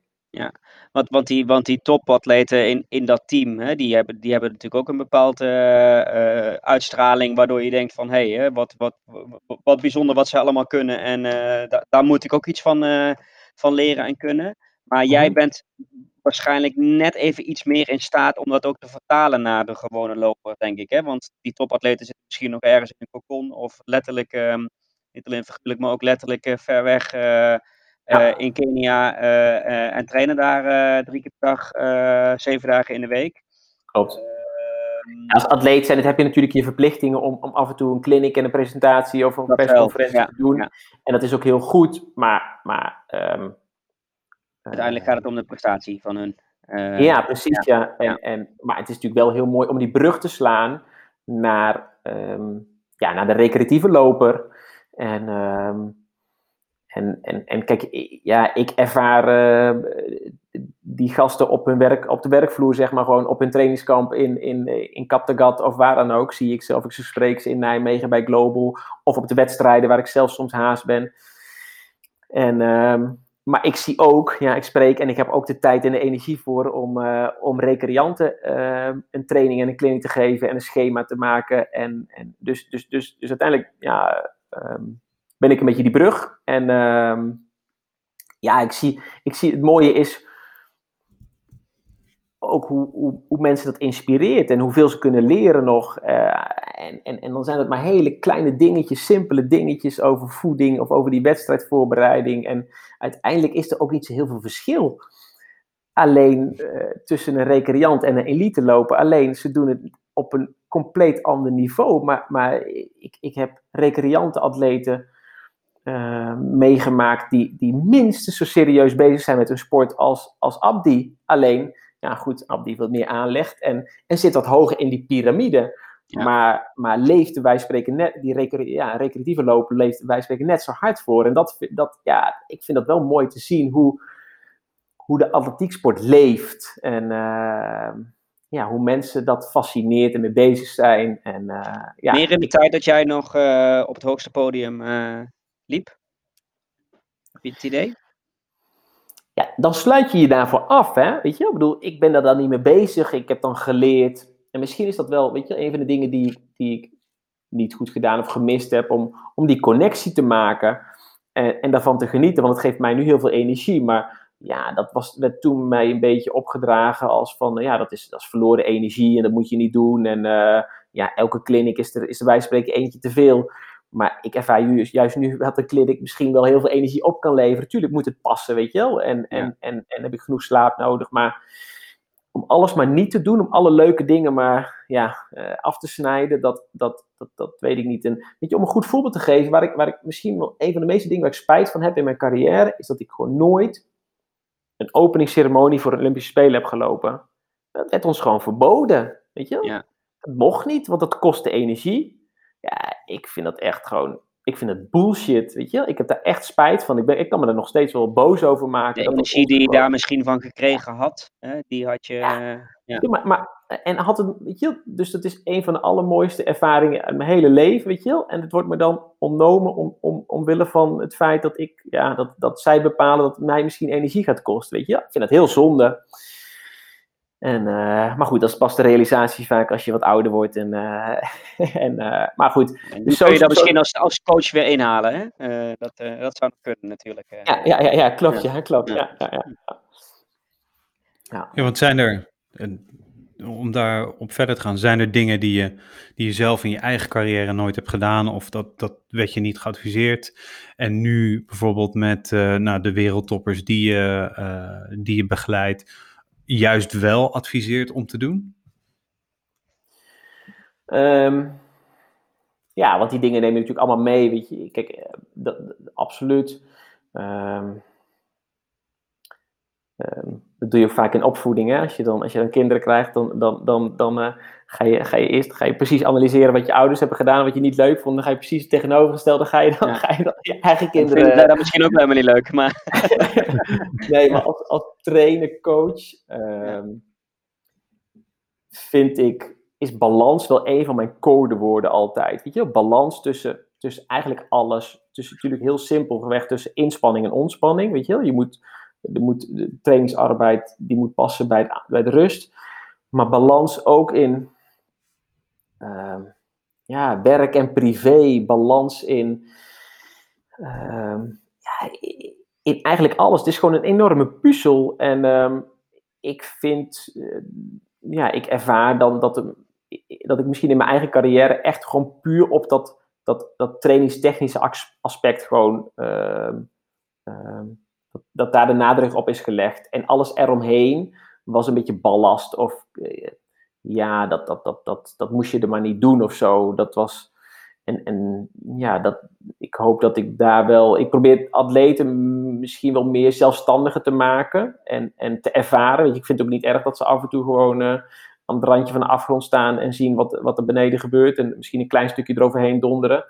Want, want, die, want die topatleten in, in dat team, hè, die, hebben, die hebben natuurlijk ook een bepaalde eh, eh, uitstraling, waardoor je denkt van, hé, hey, wat, wat, wat, wat bijzonder wat ze allemaal kunnen. En eh, da- daar moet ik ook iets van, van leren en kunnen. Maar jij Mhm. bent waarschijnlijk net even iets meer in staat om dat ook te vertalen naar de gewone loper, denk ik. Hè? Want die topatleten zitten misschien nog ergens in een cocon of letterlijk, ehm, niet alleen figuurlijk, maar ook letterlijk eh, ver weg eh, Ja. eh, in Kenia en trainen daar drie keer per dag, zeven dagen in de week. Klopt. Ehm, Als atleet zijn, heb je natuurlijk je verplichtingen om, om af en toe een clinic en een presentatie of een Dat wel, persconferentie ja, te doen. ja. En dat is ook heel goed, maar. maar ehm, Uiteindelijk gaat het om de prestatie van hun. Ja, precies. Ja. En, ja. En, maar het is natuurlijk wel heel mooi om die brug te slaan naar, ehm, ja, naar de recreatieve loper. En, ehm, en, en, en kijk, ja, ik ervaar eh, die gasten op, hun werk, op de werkvloer, zeg maar, gewoon op hun trainingskamp in, in, in Kattegat of waar dan ook. Zie ik ze, of ik spreek ze in Nijmegen bij Global. Of op de wedstrijden waar ik zelf soms haast ben. En, ehm, maar ik zie ook, ja, ik spreek en ik heb ook de tijd en de energie voor om, eh, om recreanten ehm, een training en een clinic te geven en een schema te maken. En, en dus, dus, dus, dus uiteindelijk, ja, ehm, ben ik een beetje die brug. En ehm, ja, ik zie, ik zie het mooie is ook hoe, hoe, hoe mensen dat inspireert en hoeveel ze kunnen leren nog. Eh, en, en, en dan zijn het maar hele kleine dingetjes, simpele dingetjes over voeding of over die wedstrijdvoorbereiding. En uiteindelijk is er ook niet zo heel veel verschil. Alleen eh, tussen een recreant en een elite lopen. Alleen ze doen het op een compleet ander niveau. Maar, maar ik, ik heb recreante atleten eh, meegemaakt die, die minstens zo serieus bezig zijn met hun sport als, als Abdi. Alleen, ja goed, Abdi wat meer aanlegt en, en zit wat hoger in die piramide. Ja. Maar, maar leefde wij spreken net, die recre, ja, recreatieve lopen leefde wij spreken net zo hard voor. En dat, dat, ja, ik vind dat wel mooi te zien hoe, hoe de atletieksport leeft. En eh, ja, hoe mensen dat fascineert en mee bezig zijn. En, eh, ja, Meer in de tijd dat jij nog eh, op het hoogste podium eh, liep? Heb je het idee? ja, dan sluit je je daarvoor af, hè? Weet je, ik bedoel, ik ben daar dan niet mee bezig. Ik heb dan geleerd. En misschien is dat wel, weet je, een van de dingen die, die ik niet goed gedaan of gemist heb, om, om die connectie te maken en, en daarvan te genieten. Want het geeft mij nu heel veel energie. Maar ja, dat was, werd toen mij een beetje opgedragen als van, ja, dat is, dat is verloren energie en dat moet je niet doen. En eh, ja, elke clinic is er, is er bij spreken eentje te veel. Maar ik ervaar ju- juist nu dat een clinic misschien wel heel veel energie op kan leveren. Tuurlijk moet het passen, weet je wel. En, en, Ja. en, en heb ik genoeg slaap nodig. Maar om alles maar niet te doen, om alle leuke dingen maar ja, eh, af te snijden, dat, dat, dat, dat weet ik niet. En weet je, om een goed voorbeeld te geven, waar ik, waar ik misschien wel een van de meeste dingen waar ik spijt van heb in mijn carrière, is dat ik gewoon nooit een openingsceremonie voor de Olympische Spelen heb gelopen. Dat werd ons gewoon verboden, weet je Ja. Dat mocht niet, want dat kostte energie. Ja, ik vind dat echt gewoon, ik vind het bullshit, weet je Ik heb daar echt spijt van. Ik, ben, ik kan me er nog steeds wel boos over maken. De energie die je daar misschien van gekregen had, hè, die had je. Ja. eh, ja. Ja, maar, maar, en had het, weet je, wel, dus dat is een van de allermooiste ervaringen uit mijn hele leven, weet je wel. En het wordt me dan ontnomen om, om, omwille van het feit dat ik, ja, dat, dat zij bepalen dat het mij misschien energie gaat kosten, weet je wel. Ik vind dat heel zonde. En, eh, maar goed, dat is pas de realisatie vaak als je wat ouder wordt. En, eh, en, eh, maar goed, En Dus kun je dat zo- misschien als, als coach weer inhalen. Hè? Eh, dat, eh, dat zou kunnen, natuurlijk. eh. ja, ja, ja, ja klopt, ja, klopt. Ja. Ja, ja, ja. Ja. Ja, want zijn er, om daar op verder te gaan, zijn er dingen die je, die je zelf in je eigen carrière nooit hebt gedaan of dat, dat werd je niet geadviseerd en nu bijvoorbeeld met eh, nou, de wereldtoppers die je, eh, die je begeleidt, juist wel adviseert om te doen? Ehm, ja, want die dingen neem je natuurlijk allemaal mee, weet je. Kijk, eh, dat- absoluut. Ehm, ehm, dat doe je ook vaak in opvoeding, hè. Als je dan, als je dan kinderen krijgt, dan, dan, dan, dan eh, ga, je, ga je eerst ga je precies analyseren wat je ouders hebben gedaan, wat je niet leuk vond. Dan ga je precies het tegenovergestelde, ga je dan, Ja. ga je dan je eigen Ik vind kinderen... dat misschien ook helemaal niet leuk, maar nee, maar als, als trainer, coach, ehm, vind ik, is balans wel een van mijn codewoorden altijd. Weet je, wel? balans tussen, tussen eigenlijk alles. Tussen natuurlijk heel simpelweg tussen inspanning en ontspanning. Weet je, wel? je moet, er moet de trainingsarbeid die moet passen bij, bij de rust. Maar balans ook in ehm, ja, werk en privé, balans in, ehm, ja, in eigenlijk alles. Het is gewoon een enorme puzzel. En ehm, ik vind, eh, ja, ik ervaar dan dat, dat ik misschien in mijn eigen carrière echt gewoon puur op dat, dat, dat trainingstechnische as- aspect gewoon, dat, daar de nadruk op is gelegd. En alles eromheen was een beetje ballast of eh, ja, dat, dat, dat, dat, dat moest je er maar niet doen of zo. Dat was, en, en ja, dat, ik hoop dat ik daar wel. Ik probeer atleten misschien wel meer zelfstandiger te maken en, en te ervaren. Je, ik vind het ook niet erg dat ze af en toe gewoon eh, aan het randje van de afgrond staan en zien wat, wat er beneden gebeurt. En misschien een klein stukje eroverheen donderen.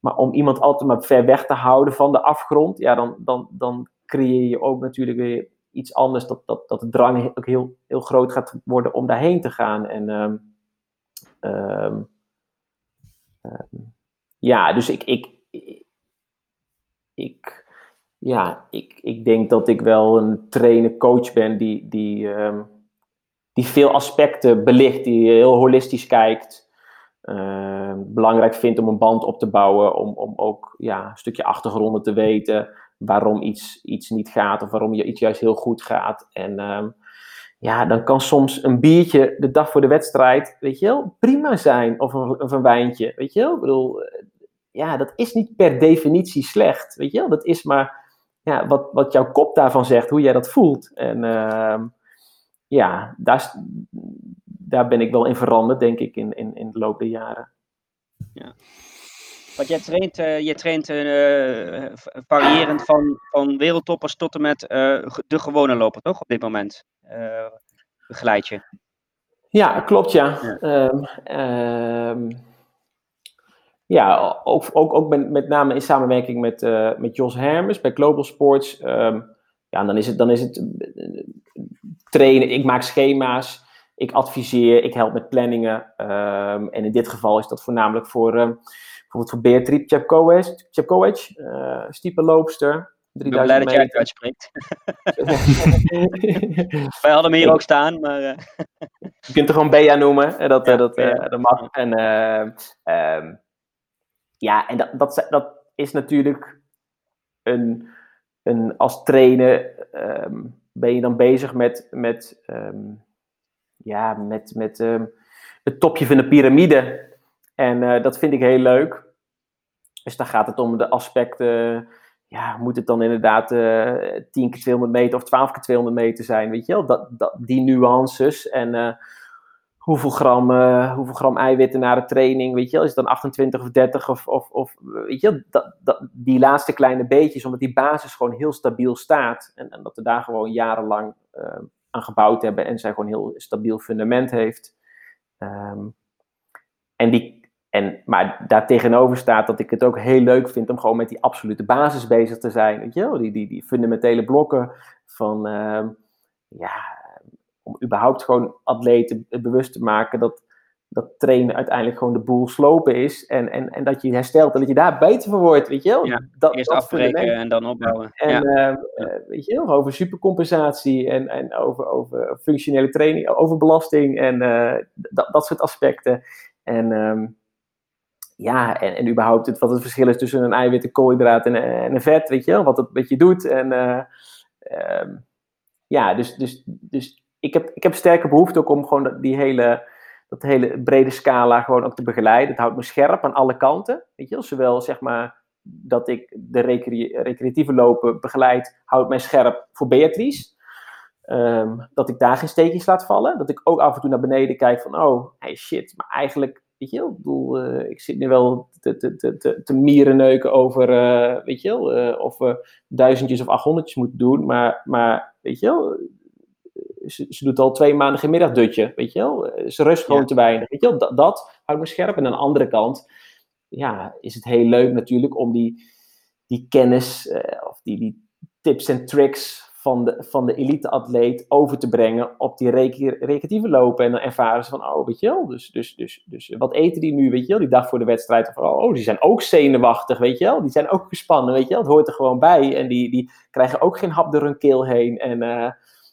Maar om iemand altijd maar ver weg te houden van de afgrond, ja, dan, dan, dan creëer je ook natuurlijk weer iets anders. Dat, dat, dat de drang ook heel, heel groot gaat worden om daarheen te gaan. En ehm, ehm, ehm, ja, dus ik, ik, ik, ja, ik, ik denk dat ik wel een trainer-coach ben die, die, die veel aspecten belicht, die heel holistisch kijkt. Belangrijk vindt om een band op te bouwen, om, om ook ja, een stukje achtergronden te weten waarom iets, iets niet gaat of waarom je iets juist heel goed gaat. En ehm, ja, dan kan soms een biertje de dag voor de wedstrijd, weet je wel, prima zijn. Of een, of een wijntje, weet je wel. Ik bedoel, eh, ja, dat is niet per definitie slecht, weet je wel. Dat is maar ja, wat, wat jouw kop daarvan zegt, hoe jij dat voelt. En ehm, ja, daar, daar ben ik wel in veranderd, denk ik, in, in, in de loop der jaren. Want jij traint, eh, jij traint v- variërend van, van wereldtoppers tot en met de gewone loper, toch? Op dit moment. Begeleid je. Ja, klopt ja. Ja. Ehm, ehm, ja, ook, ook, ook met, met name in samenwerking met, met Jos Hermes bij Global Sports. Ehm, ja, dan is het, dan is het trainen. Ik maak schema's, ik adviseer, ik help met planningen. En in dit geval is dat voornamelijk voor, bijvoorbeeld voor Beatrice Tjepkovic, Tjepkovic uh, stiepenloopster. Ik ben blij dat jij het uitspreekt. Wij hadden hem hier ook staan, maar... eh, Je kunt er gewoon Bea noemen. En dat, Ja, eh, dat, eh, dat mag. En, eh, ehm, ja, en dat, dat, dat is natuurlijk een, een als trainer ehm, ben je dan bezig met, met, ehm, ja, met, met ehm, het topje van de piramide. En eh, dat vind ik heel leuk. Dus dan gaat het om de aspecten ja, moet het dan inderdaad uh, 10 keer 200 meter of 12 keer 200 meter zijn, weet je wel? Dat, dat, die nuances en uh, hoeveel, gram, hoeveel gram eiwitten na de training, weet je wel? Is het dan 28 of 30 of, of, of weet je dat, dat, die laatste kleine beetjes, omdat die basis gewoon heel stabiel staat en, en dat we daar gewoon jarenlang aan gebouwd hebben en zij gewoon heel stabiel fundament heeft. Um, en die, en, maar daartegenover staat dat ik het ook heel leuk vind om gewoon met die absolute basis bezig te zijn. Weet je wel? Die, die, die fundamentele blokken van, uh, ja, om überhaupt gewoon atleten bewust te maken dat, dat trainen uiteindelijk gewoon de boel slopen is. En, en, en dat je herstelt en dat je daar beter voor wordt, weet je wel? Ja, dat, eerst dat afbreken en dan opbouwen. En ja. uh, weet je wel, over supercompensatie en, en over, over functionele training, over belasting en uh, dat, dat soort aspecten. En... Um, ja, en, en überhaupt wat het verschil is tussen een eiwit, een koolhydraat en, en een vet, weet je wel, wat het met je doet. En uh, um, ja, dus, dus, dus ik, heb, ik heb sterke behoefte ook om gewoon die hele, dat hele brede scala gewoon ook te begeleiden. Het houdt me scherp aan alle kanten, weet je wel. Zowel zeg maar dat ik de recre recreatieve lopen begeleid, houdt mij scherp voor Beatrice. Um, dat ik daar geen steekjes laat vallen. Dat ik ook af en toe naar beneden kijk van, oh, hey shit, maar eigenlijk Weet je wel, ik bedoel, uh, ik zit nu wel te, te, te, te mierenneuken over, uh, weet je wel, uh, of we duizendjes of achthonderdjes moeten doen. Maar, maar weet je wel, ze, ze, doet al twee maanden geen middagdutje, weet je wel. Ze rust gewoon ja. te weinig, weet je wel. Dat, dat houdt me scherp. En aan de andere kant, ja, is het heel leuk natuurlijk om die, die kennis, of die, die tips en tricks van de, van de elite-atleet over te brengen op die recreatieve lopen. En dan ervaren ze van, oh, weet je wel, dus, dus, dus, dus wat eten die nu, weet je wel, die dag voor de wedstrijd. Of, oh, die zijn ook zenuwachtig, weet je wel. Die zijn ook gespannen, weet je wel. Het hoort er gewoon bij. En die, die krijgen ook geen hap door hun keel heen. En, uh,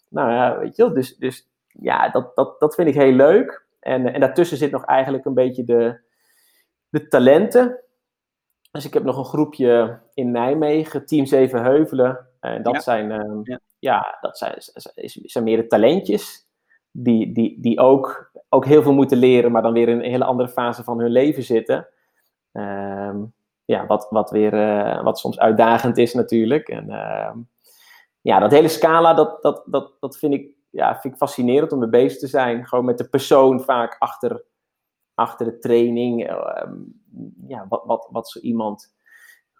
nou ja, weet je wel, dus, dus ja, dat, dat, dat vind ik heel leuk. En, en daartussen zit nog eigenlijk een beetje de, de talenten. Dus ik heb nog een groepje in Nijmegen, Team 7 Heuvelen. En dat, ja. Zijn, ja. Ja. dat zijn, zijn meer de talentjes die, die, die ook, ook heel veel moeten leren, maar dan weer in een hele andere fase van hun leven zitten. Uh, ja, wat, wat, weer, uh, wat soms uitdagend is natuurlijk. En ehm, ja, dat hele scala, dat, dat, dat, dat vind, ik, ja, vind ik fascinerend om mee bezig te zijn. Gewoon met de persoon vaak achter, achter de training. Ehm, ja, wat, wat, wat zo iemand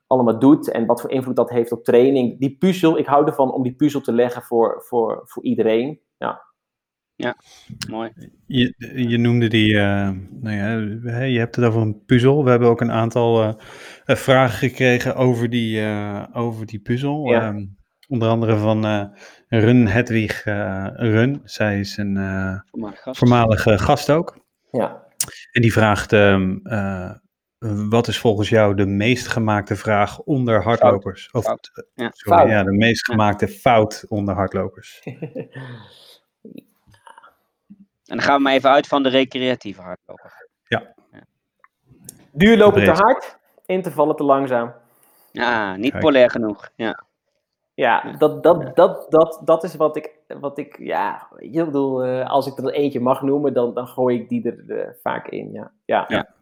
allemaal doet en wat voor invloed dat heeft op training. Die puzzel, ik hou ervan om die puzzel te leggen voor, voor, voor iedereen. Ja. Ja, mooi. Je, je noemde die, uh, nou ja, je hebt het over een puzzel. We hebben ook een aantal uh, vragen gekregen over die, uh, over die puzzel. Ja. Um, onder andere van Run Hedwig Run. Zij is een voormalige gast. voormalige gast ook. Ja. En die vraagt, um, wat is volgens jou de meest gemaakte vraag onder hardlopers? Fout. Of, fout. Ja. Sorry, fout. ja, de meest gemaakte ja. fout onder hardlopers. en dan gaan we maar even uit van de recreatieve hardloper. Ja. ja. Duurlopen te hard, intervallen te langzaam. Ja, niet Kijk. polair genoeg. Ja. Ja, dat, dat, dat, dat, dat is wat ik, wat ik ja, ik bedoel, als ik er eentje mag noemen, dan, dan gooi ik die er uh, vaak in, ja. Ja, ja.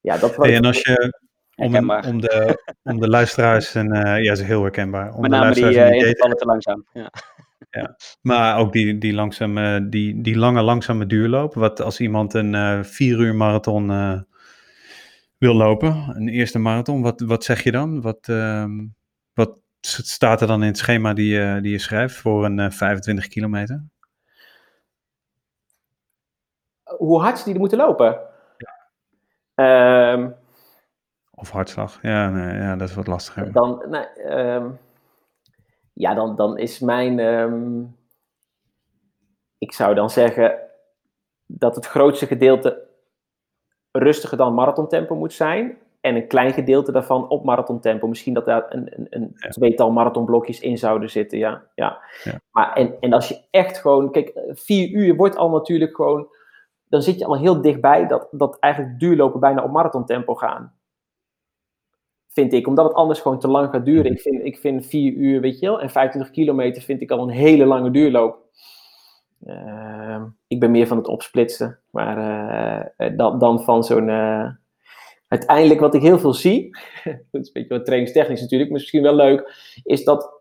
Ja dat hey, en als je, om, om, de, om de luisteraars, en uh, ja, is heel herkenbaar. Om Met name de die uh, intervallen te langzaam, ja. Ja, maar ook die, die, langzame, die, die lange, langzame duurloop. Wat als iemand een uh, vier uur marathon uh, wil lopen, een eerste marathon, wat, wat zeg je dan? Wat, uh, wat staat er dan in het schema die, je, die je schrijft voor een uh, 25 kilometer? Hoe hard die er moeten lopen? Um, of hartslag, ja, nee, ja, dat is wat lastiger. Dan, nee, um, ja, dan, dan is mijn. Um, ik zou dan zeggen dat het grootste gedeelte rustiger dan marathontempo moet zijn. En een klein gedeelte daarvan op marathontempo. Misschien dat daar een, een, een ja. tweetal marathonblokjes in zouden zitten. Ja, ja. ja. Maar en, en als je echt gewoon. Kijk, vier uur wordt al natuurlijk gewoon. Dan zit je al heel dichtbij dat, dat eigenlijk duurlopen bijna op marathontempo gaan vind ik. Omdat het anders gewoon te lang gaat duren. Ik vind, ik vind vier uur, weet je wel, en 25 kilometer vind ik al een hele lange duurloop. Uh, ik ben meer van het opsplitsen, maar uh, dan, dan van zo'n uh, uiteindelijk wat ik heel veel zie, dat is een beetje wat trainingstechnisch natuurlijk, maar misschien wel leuk, is dat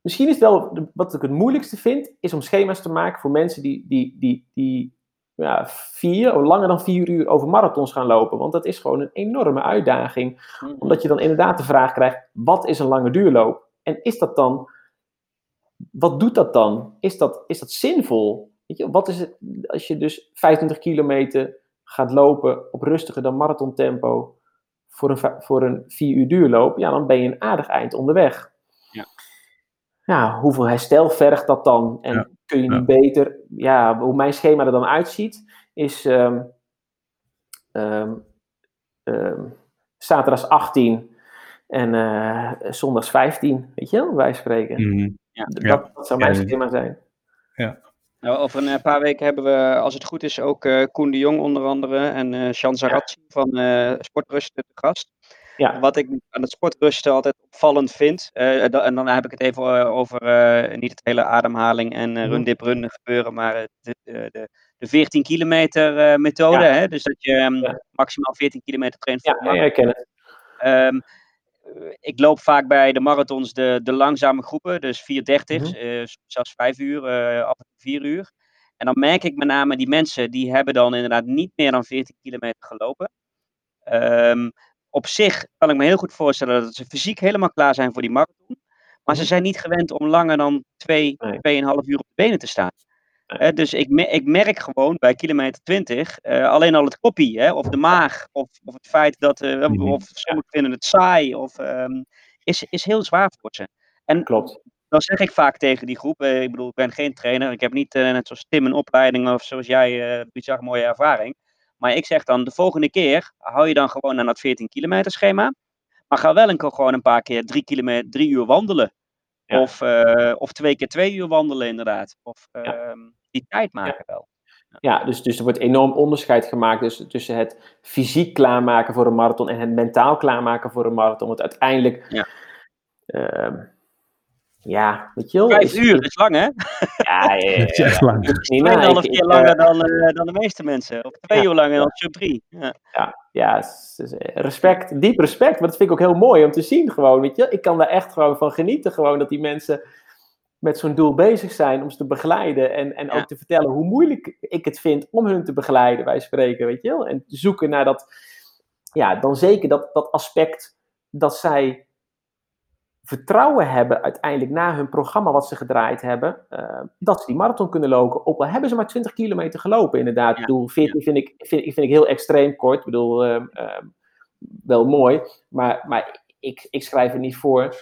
misschien is het wel, wat ik het moeilijkste vind, is om schema's te maken voor mensen die, die, die, die ja, vier, of langer dan vier uur over marathons gaan lopen. Want dat is gewoon een enorme uitdaging. Mhm. Omdat je dan inderdaad de vraag krijgt, wat is een lange duurloop? En is dat dan, wat doet dat dan? Is dat, is dat zinvol? Weet je, wat is het, als je dus 25 kilometer gaat lopen op rustiger dan marathontempo voor een, voor een vier uur duurloop, ja, dan ben je een aardig eind onderweg. Ja. Ja, hoeveel herstel vergt dat dan? En Ja. Kun je Ja. niet beter, ja, hoe mijn schema er dan uitziet, is ehm ehm, ehm, zaterdags 18 en eh, zondags 15, weet je wel, wij spreken. Mhm. Ja. Dat, Ja. dat zou mijn Ja. schema zijn. Nou, over een eh, paar weken hebben we, als het goed is, ook eh, Koen de Jong onder andere en eh Sjan Zaratzi van eh Sportrusten te gast. Ja, Wat ik aan het sportrusten altijd opvallend vind, eh, en dan heb ik het even eh, over eh, niet het hele ademhaling en Mhm. run dip run gebeuren, maar de, de, de, de 14 kilometer methode. Ja. Hè? Dus dat je ehm, Ja. maximaal 14 kilometer traint voor ja, marathon. ik ken het. Ehm, eh, ik loop vaak bij de marathons de, de langzame groepen, dus 4.30, Mhm. eh, soms zelfs 5 uur, af en toe 4 uur. En dan merk ik met name die mensen, die hebben dan inderdaad niet meer dan 14 kilometer gelopen. Ehm, op zich kan ik me heel goed voorstellen dat ze fysiek helemaal klaar zijn voor die marathon. Maar ze Mhm. zijn niet gewend om langer dan 2, Nee. 2,5 uur op de benen te staan. Nee. Dus ik, me- ik merk gewoon bij kilometer 20 eh, alleen al het koppie, hè, of de maag, of, of het feit dat, Mhm. of sommigen vinden het saai, of, ehm, is, is heel zwaar voor ze. En Klopt. dan zeg ik vaak tegen die groep, eh, ik bedoel, ik ben geen trainer, ik heb niet net zoals Tim een opleiding of zoals jij, bizar mooie ervaring. Maar ik zeg dan, de volgende keer hou je dan gewoon aan dat 14 kilometer schema. Maar ga wel een keer gewoon een paar keer drie, kilometer, drie uur wandelen. Ja. Of, eh, of twee keer twee uur wandelen inderdaad. Of Ja. ehm, die tijd maken wel. Ja, dus, dus er wordt enorm onderscheid gemaakt dus, tussen het fysiek klaarmaken voor een marathon en het mentaal klaarmaken voor een marathon. Want uiteindelijk, Ja. Ja, weet je wel. Vijf is- uur is lang hè? Ja, ja, ja, Dat is ja. echt lang. Tweeënhalf keer langer eh, dan, eh, dan de meeste mensen. Of twee Ja. uur langer dan sub 3. Ja. Ja, respect, diep respect. Maar dat vind ik ook heel mooi om te zien gewoon, weet je. Ik kan daar echt gewoon van genieten, gewoon dat die mensen met zo'n doel bezig zijn om ze te begeleiden. En, en Ja. ook te vertellen hoe moeilijk ik het vind om hun te begeleiden, wij spreken, weet je wel. En te zoeken naar dat, ja, dan zeker dat, dat aspect dat zij vertrouwen hebben uiteindelijk na hun programma wat ze gedraaid hebben, eh, dat ze die marathon kunnen lopen. Ook al hebben ze maar 20 kilometer gelopen, inderdaad. Ja, Ik bedoel, 14 vind, ik, vind, ik- vind ik heel extreem kort. Ik bedoel, ehm, ehm, wel mooi, maar, maar ik, ik schrijf het niet voor.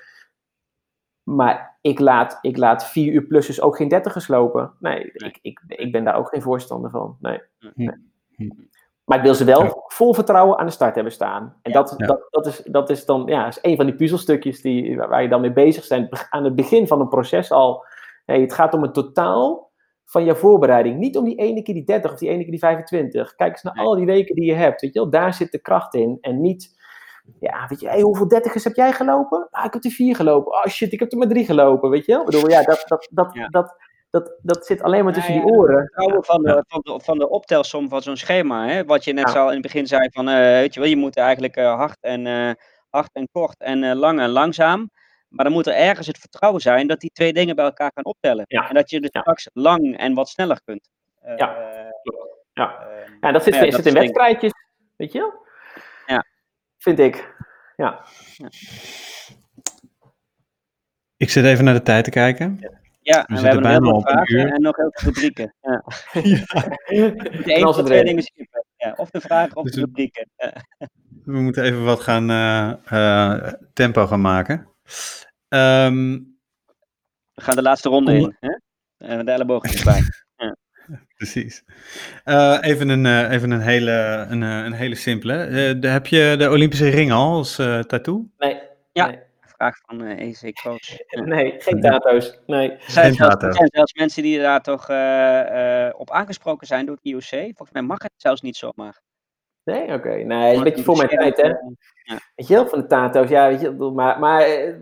Maar ik laat, ik laat 4 uur plus dus ook geen 30 lopen. Nee, Nee. Ik, ik, ik ben daar ook geen voorstander van. Nee. Hm. Nee. Maar ik wil ze wel Ja. vol vertrouwen aan de start hebben staan. En Ja. dat, Ja. dat, dat, is, dat is dan ja, is een van die puzzelstukjes die, waar waar je dan mee bezig bent. Aan het begin van een proces al. Hey, het gaat om het totaal van je voorbereiding. Niet om die ene keer die 30 of die ene keer die 25. Kijk eens naar Nee. al die weken die je hebt. Weet je wel? Daar zit de kracht in. En niet, ja, weet je, hey, hoeveel dertigers heb jij gelopen? Ah, ik heb er vier gelopen. Oh shit, ik heb er maar drie gelopen. Weet je wel? Ik bedoel, ja, dat, dat, dat, Ja. dat, dat, dat zit alleen maar tussen Nou die oren. vertrouwen van, de, van, de, van de optelsom van zo'n schema. Hè? Wat je net Ja. zo al in het begin zei van, eh, weet je wel, je moet eigenlijk eh, hard, en, eh, hard en kort en eh, lang en langzaam. Maar dan moet er ergens het vertrouwen zijn dat die twee dingen bij elkaar gaan optellen. Ja. En dat je dus Ja. straks lang en wat sneller kunt. Eh, Ja. Ja. Ja, dat zit, ja, zit dat in wedstrijdjes, weet je wel? Ja. Vind ik. Ja. Ik zit even naar de tijd te kijken. Ja, en we hebben bijna heleboel op een vragen uur. en nog heel veel rubrieken. Ja. Ze of twee dingen skippen. Ja, of de vragen of Dus de het- rubrieken. Ja. We moeten even wat gaan eh, eh, tempo gaan maken. Ehm, We gaan de laatste ronde Om- in. Hè? En de elleboog erbij. precies. Eh, even, een, eh, even een, hele, een, eh, een hele simpele. Eh, de- heb je de Olympische ring al als eh, tattoo? Nee. Ja. Nee. Vraag van eh EC Coach. Ja. Nee, geen tato's. Nee. Er zijn, Geen zelfs, er zijn zelfs mensen die daar toch eh, eh, op aangesproken zijn door het IOC. Volgens mij mag het zelfs niet zomaar. Nee, oké. Nee, is een beetje voor mijn tijd, hè? Ja. Weet je wel, van de tato's. Ja, weet je, maar, maar eh,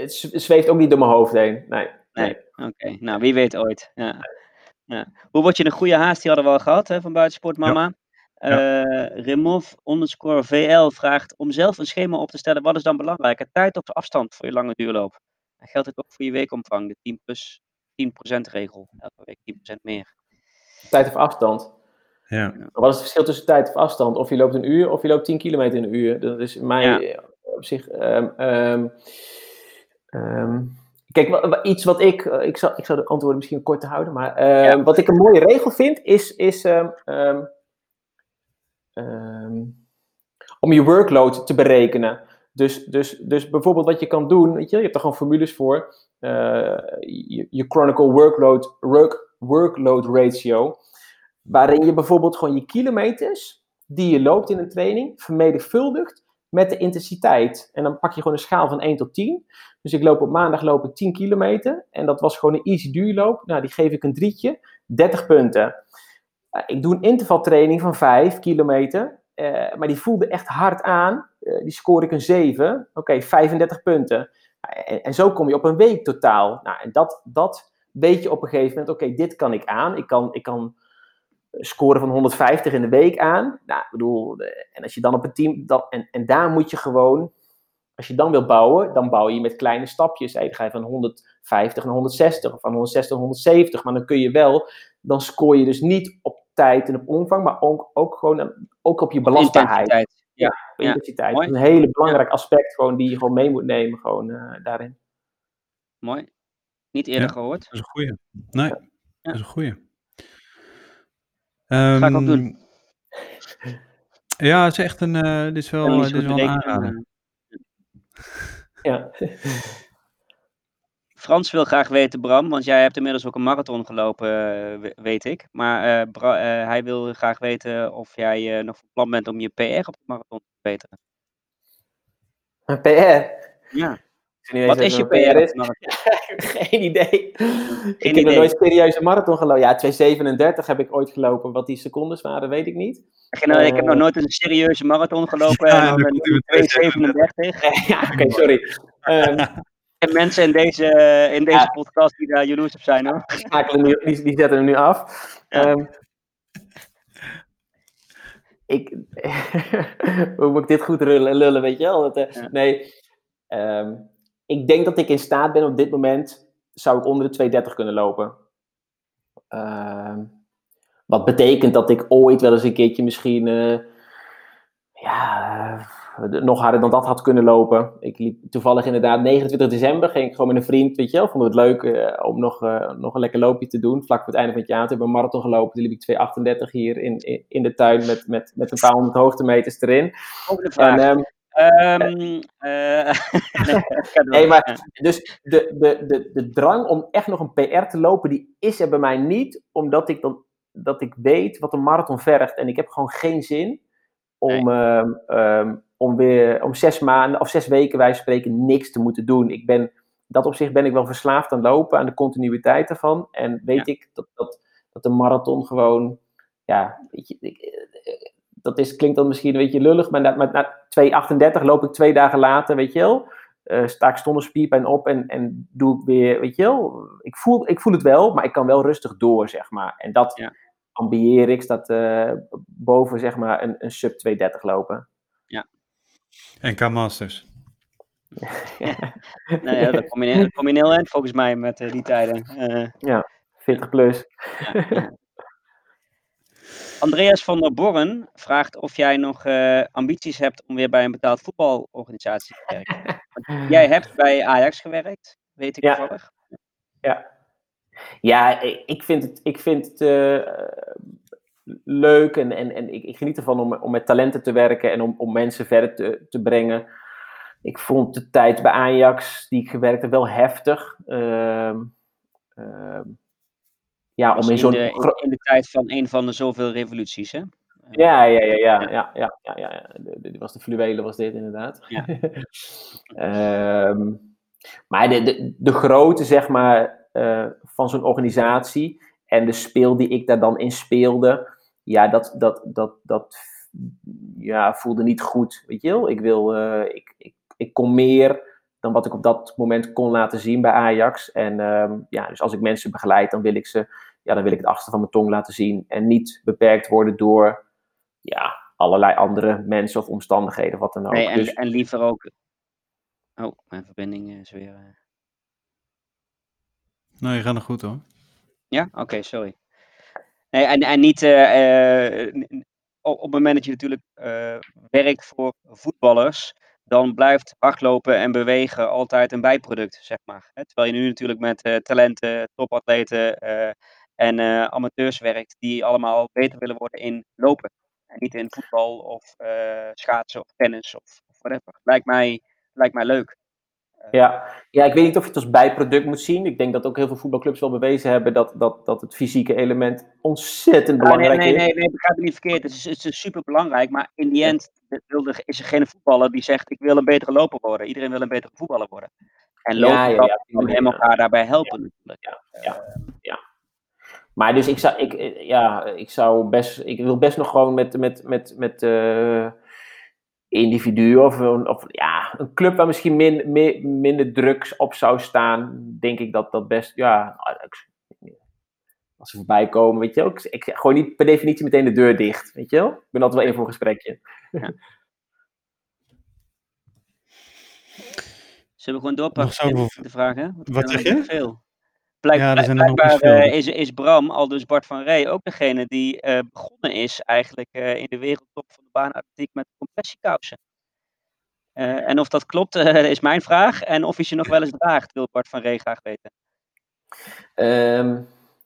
het zweeft ook niet door mijn hoofd heen. Nee. Nee, oké. Nou, wie weet ooit. Ja. Ja. Hoe word je een goede haast? Die hadden we al gehad hè, van Buitensport Mama. Eh Remov underscore VL vraagt om zelf een schema op te stellen. Wat is dan belangrijker? Tijd of afstand voor je lange duurloop? En geldt het ook voor je weekomvang? De 10 plus 10% regel. Elke week 10% meer. Tijd of afstand. Ja. Wat is het verschil tussen tijd of afstand? Of je loopt een uur of je loopt 10 kilometer in een uur. Dat is mij Ja. eh, op zich. ehm, ehm, ehm, kijk, iets wat ik. eh, ik, zal, ik zal de antwoorden misschien kort te houden. Maar ehm, Ja. wat ik een mooie regel vind, is. is ehm, om je workload te berekenen. Dus, dus, dus bijvoorbeeld wat je kan doen, weet je, je hebt er gewoon formules voor. eh, je, je chronicle workload, work, workload ratio. Waarin je bijvoorbeeld gewoon je kilometers die je loopt in een training vermenigvuldigt met de intensiteit. En dan pak je gewoon een schaal van 1 tot 10. Dus ik loop op maandag loop ik 10 kilometer. En dat was gewoon een easy duurloop. Nou, die geef ik een drietje. 30 punten. Eh, ik doe een intervaltraining van 5 kilometer. eh, maar die voelde echt hard aan. Eh, die scoor ik een 7. Oké, 35 punten. Nou, En, zo kom je op een week totaal. Nou, en dat, dat weet je op een gegeven moment. Oké, dit kan ik aan. Ik kan, ik kan scoren van 150 in de week aan. Nou, ik bedoel, en als je dan op een team. Dan, en, en daar moet je gewoon. Als je dan wil bouwen, dan bouw je met kleine stapjes. Hè. Dan ga je van 150 naar 160 of van 160 naar 170. Maar dan kun je wel. Dan scoor je dus niet op tijd en op omvang, maar ook, ook gewoon eh, ook op je belastbaarheid. Intensiteit. Ja, op ja. intensiteit. Is een hele belangrijk aspect gewoon, die je gewoon mee moet nemen gewoon, eh, daarin. mooi. Niet eerder Ja. gehoord. Dat is een goeie. Nee, dat is een goeie. Ga ik ook doen. Ehm, Ja, het is echt een, eh, dit is wel, eh, dit is wel een berekenen, aanrader. Ja. Frans wil graag weten, Bram, want jij hebt inmiddels ook een marathon gelopen, eh, we- weet ik. Maar Bra- eh, hij wil graag weten of jij nog van plan bent om je PR op de marathon te verbeteren. Een PR. Ja. Ik Wat is je PR is. Geen idee. ik heb idee. nog nooit serieus een marathon gelopen. Ja, 237 heb ik ooit gelopen. Wat die secondes waren, weet ik niet. Ach, nou, ik heb nog nooit een serieuze marathon gelopen Ja, en dan dan ben komt hij ik met 2,37. ja, oké, sorry. Ehm, En mensen in deze, in deze Ja. podcast die daar jaloers op zijn hoor. die, zetten hem nu af. Ja. Ehm, ik, hoe moet ik dit goed lullen, lullen weet je wel? Dat, eh, Ja. Nee, ehm, ik denk dat ik in staat ben op dit moment, zou ik onder de 230 kunnen lopen. Ehm, wat betekent dat ik ooit wel eens een keertje misschien, eh, ja, nog harder dan dat had kunnen lopen. Ik liep toevallig inderdaad 29 december, ging ik gewoon met een vriend, weet je wel, vonden we het leuk eh, om nog, eh, nog een lekker loopje te doen. Vlak voor het einde van het jaar, toen hebben we een marathon gelopen, toen liep ik 238 hier in, in, in de tuin met, met, met een paar honderd hoogtemeters erin. Volgende vraag. En, ehm, Ehm, eh, nee, maar-. Dus de, de, de, de drang om echt nog een PR te lopen, die is er bij mij niet, omdat ik, dan, dat ik weet wat een marathon vergt. En ik heb gewoon geen zin om, ehm, om weer om zes maanden of zes weken, wij spreken, niks te moeten doen. Ik ben, dat op zich ben ik wel verslaafd aan lopen, aan de continuïteit ervan. En weet ik dat, dat, dat een marathon gewoon, ja, weet je, ik, dat is, klinkt dan misschien een beetje lullig, maar na, maar na 2,38 loop ik twee dagen later, weet je wel eh, sta ik zonder spierpijn op en, en doe ik weer, weet je wel, ik voel, ik voel het wel, maar ik kan wel rustig door, zeg maar. En dat Ja. ambieer ik, dat eh, boven, zeg maar, een, een sub 230 lopen. NK Masters. Nou ja, dan kom je, kom je heel eind volgens mij met eh, die tijden. Eh, 40 plus. Andreas van der Borren vraagt of jij nog eh, ambities hebt om weer bij een betaald voetbalorganisatie te werken. Want jij hebt bij Ajax gewerkt, weet ik Ja. toevallig. Ja, ik ik vind het, ik vind het eh, leuk en, en, en ik, ik geniet ervan om, om met talenten te werken en om, om mensen verder te, te brengen. Ik vond de tijd bij Ajax, die ik gewerkt heb, wel heftig. Ehm, ehm, ja, om in zo'n. In, de tijd van een van de zoveel revoluties, hè? Ja, ja, ja, ja, ja, ja, ja, ja. Dit was de fluwelen, was dit inderdaad. Ehm, maar de, de, de grootte, zeg maar, eh, van zo'n organisatie en de speel die ik daar dan in speelde, ja, dat, dat, dat, dat ja, voelde niet goed, weet je wel. Ik wil, eh, ik, ik, ik kon meer dan wat ik op dat moment kon laten zien bij Ajax. En ehm, ja, dus als ik mensen begeleid, dan wil ik ze, ja, dan wil ik het achterste van mijn tong laten zien en niet beperkt worden door ja, allerlei andere mensen of omstandigheden, wat dan ook. Nee, en, dus, en liever ook. Oh, mijn verbinding is weer. eh, Nou, je gaat nog goed hoor. Ja, oké, sorry. Nee, en, en niet eh, eh, op het moment dat je natuurlijk eh, werkt voor voetballers, dan blijft hardlopen en bewegen altijd een bijproduct, zeg maar. Terwijl je nu natuurlijk met talenten, topatleten en amateurs werkt, die allemaal beter willen worden in lopen. En niet in voetbal of schaatsen of tennis of whatever. Lijkt mij, lijkt mij leuk. Ja. ja, ik weet niet of je het als bijproduct moet zien. Ik denk dat ook heel veel voetbalclubs wel bewezen hebben dat, dat, dat het fysieke element ontzettend Ah, nee, belangrijk nee, is. nee, nee, begrijp me niet verkeerd. Het is, het is super belangrijk, maar in die end is er geen voetballer die zegt: Ik wil een betere loper worden. Iedereen wil een betere voetballer worden. En lopen ja, ja, kan hem elkaar daarbij helpen, natuurlijk. Ja, ja. Maar dus ik zou, ik, eh, ja, ik zou best, ik wil best nog gewoon met, met, met, met eh, individuen of, een- of ja, een club waar misschien min, min- minder drugs op zou staan, denk ik dat dat best, ja, als ze voorbij komen, weet je wel. Ik, ik zeg gewoon niet per definitie meteen de deur dicht, weet je wel. Ik ben altijd wel in voor een gesprekje. Zullen we gewoon doorpakken de vragen? Wat zijn zeg je? Veel. Blijk, Ja, er blijk- zijn er nog blijkbaar eh, is, is Bram, al dus Bart van Rey, ook degene die eh, begonnen is eigenlijk eh, in de wereldtop van de baanatletiek met compressiekousen. Eh, en of dat klopt, eh, is mijn vraag. En of hij ze nog wel eens draagt, wil Bart van Rey graag weten. Ehm,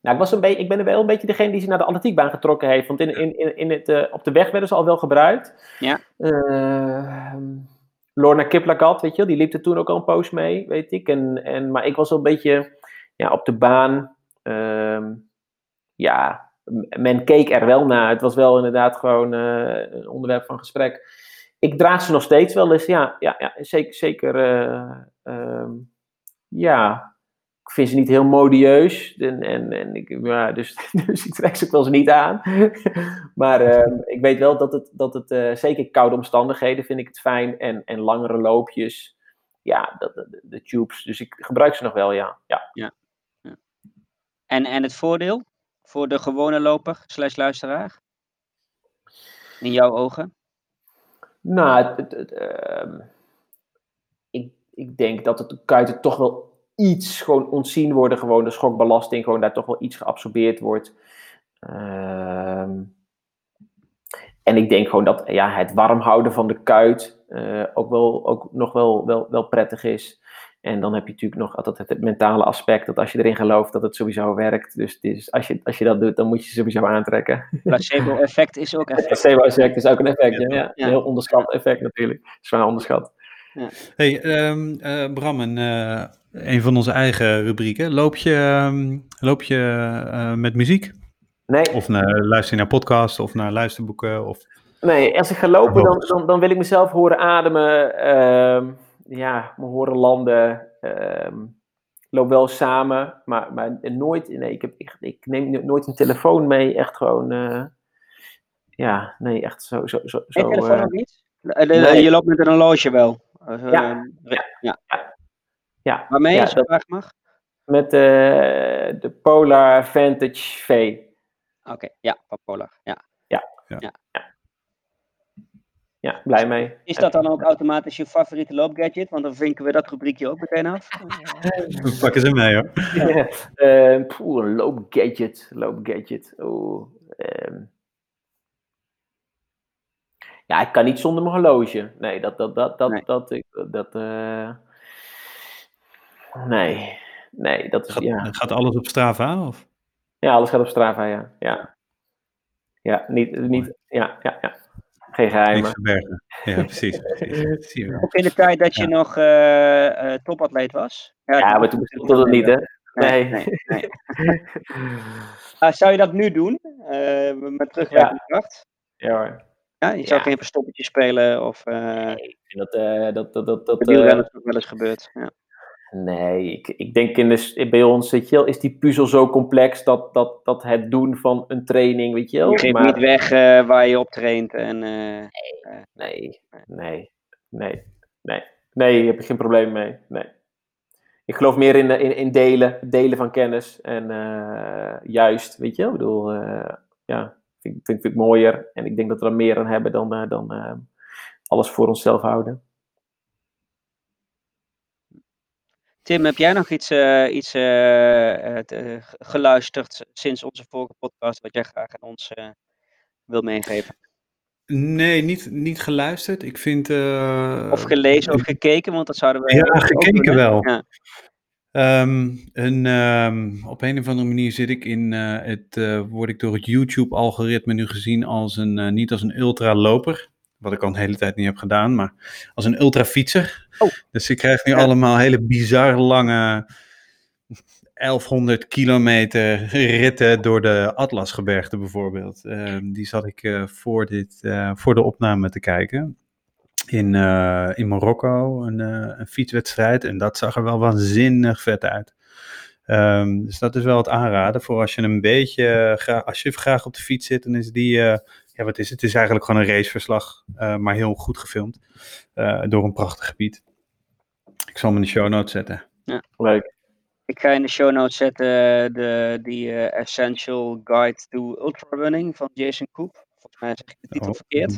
nou, ik, was een beetje, ik ben er wel een beetje degene die ze naar de atletiekbaan getrokken heeft. Want in, in, in, in het, eh, op de weg werden ze al wel gebruikt. Ja. Ehm, Lorna Kiplagat, weet je wel, die liep er toen ook al een poos mee, weet ik. En, en, maar ik was wel een beetje ja, op de baan. ehm, ja, men keek er wel naar. Het was wel inderdaad gewoon eh, een onderwerp van gesprek. Ik draag ze nog steeds wel eens, ja, ja, ja zeker. zeker eh, ehm, ja, ik vind ze niet heel modieus. En, en, en ik, ja, dus, dus ik trek ze wel eens niet aan. maar ehm, ik weet wel dat het, dat het eh, zeker koude omstandigheden vind ik het fijn. En, en langere loopjes. Ja, dat, de, de tubes. Dus ik gebruik ze nog wel, ja. ja. En, en het voordeel voor de gewone loper slash luisteraar? In jouw ogen? Nou, ehm, ik, ik denk dat de kuiten toch wel iets gewoon ontzien worden. Gewoon de schokbelasting, gewoon daar toch wel iets geabsorbeerd wordt. Ehm, en ik denk gewoon dat ja, het warm houden van de kuit eh, ook, wel, ook nog wel, wel, wel prettig is. En dan heb je natuurlijk nog altijd het, mentale aspect, dat als je erin gelooft, dat het sowieso werkt. Dus, dus als, je, als je dat doet, dan moet je ze sowieso aantrekken. Placebo-effect is ook effect. Placebo-effect is ook een effect, ja. ja. Ja. Een heel onderschat effect natuurlijk. Zwaar onderschat. Hey, ehm, eh, Bram, een, eh, een van onze eigen rubrieken. Loop je, ehm, loop je eh, met muziek? Nee, Of naar, luister je naar podcasts of naar luisterboeken? Of... nee, als ik ga lopen, dan, dan, dan wil ik mezelf horen ademen. Ehm, ja, me horen landen. ehm, ik loop wel samen, maar, maar nooit. Nee, ik, heb, ik, ik neem no- nooit een telefoon mee. Echt gewoon. eh, ja, nee, echt zo. zo, zo, zo telefoon eh, ook niet? Eh, nee. Je loopt met een horloge wel. Eh, Ja. ja. ja, Waarmee, ja, als dat- vraag mag? met eh, de Polar Vantage V. Oké, ja, van Polar. Ja. Ja, blij mee. Is dat dan ook automatisch je favoriete loopgadget? Want dan vinken we dat rubriekje ook meteen af. We pakken ze mee hoor. Ja. Eh, poeh, een loopgadget. Loopgadget. Oeh. ehm. Ja, ik kan niet zonder mijn horloge. Nee, dat, dat, dat, dat, Nee. dat, ik, dat, eh, nee, nee, dat is, Gaat, ja. gaat alles op Strava? Of? Ja, alles gaat op Strava, ja. Ja, ja niet, niet, ja, ja, ja. Geen Niks geheimen. verbergen. Ja, precies. precies. Dat. Ook in de tijd dat je Ja. nog eh, eh, topatleet was? Ja, maar toen bestond het niet, hè. Nee. Nee. nee, nee. Ah, zou je dat nu doen? Eh, met terugwerkende kracht? Ja hoor. Ja, je zou Ja. geen verstoppertje spelen of uh, Nee, ik vind dat, eh, dat, dat, dat, dat, eh, wel eens gebeurd. Ja. Nee, ik, ik denk in de, bij ons, weet je wel, is die puzzel zo complex dat, dat, dat het doen van een training, weet je wel. Je geeft maar niet weg eh, waar je op traint. En, eh, nee, nee, nee, nee, nee, daar heb ik geen probleem mee. Nee. Ik geloof meer in, in, in delen, delen van kennis en eh, juist, weet je wel. Ik bedoel, ja, vind ik vind, vind mooier. En ik denk dat we er meer aan hebben dan, dan alles voor onszelf houden. Tim, heb jij nog iets, eh, iets eh, eh, te- geluisterd sinds onze vorige podcast wat jij graag aan ons wil meegeven? Nee, niet, niet geluisterd. Ik vind... Of gelezen of gekeken, want dat zouden we Ja, gekeken wel. Ja. Ehm, een, ehm, op een of andere manier zit ik in het, word ik door het YouTube-algoritme nu gezien als een, niet als een ultraloper, wat ik al een hele tijd niet heb gedaan, maar als een ultrafietser. Oh. Dus ik krijg nu Ja. allemaal hele bizar lange 1100 kilometer ritten door de Atlasgebergte bijvoorbeeld. Ehm, die zat ik eh, voor, dit, eh, voor de opname te kijken in, eh, in Marokko, een, een fietswedstrijd. En dat zag er wel waanzinnig vet uit. Ehm, dus dat is wel het aanraden voor als je een beetje, als je graag op de fiets zit, dan is die, ja wat is het? Het is eigenlijk gewoon een raceverslag, eh, maar heel goed gefilmd eh, door een prachtig gebied. Ik zal hem in de show notes zetten. Leuk. Ik ga in de show notes zetten de, die eh, Essential Guide to Ultrarunning van Jason Koop. Volgens mij zeg ik de titel Oh, verkeerd.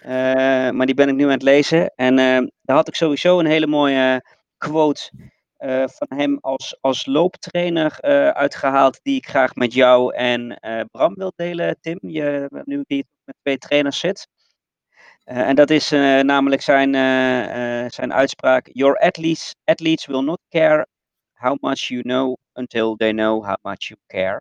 Eh, maar die ben ik nu aan het lezen. En eh, daar had ik sowieso een hele mooie quote eh, van hem als, als looptrainer eh, uitgehaald. Die ik graag met jou en eh, Bram wil delen, Tim. Je, nu hier met twee trainers zit. En dat is namelijk zijn, zijn uitspraak. Your athletes, athletes will not care how much you know until they know how much you care.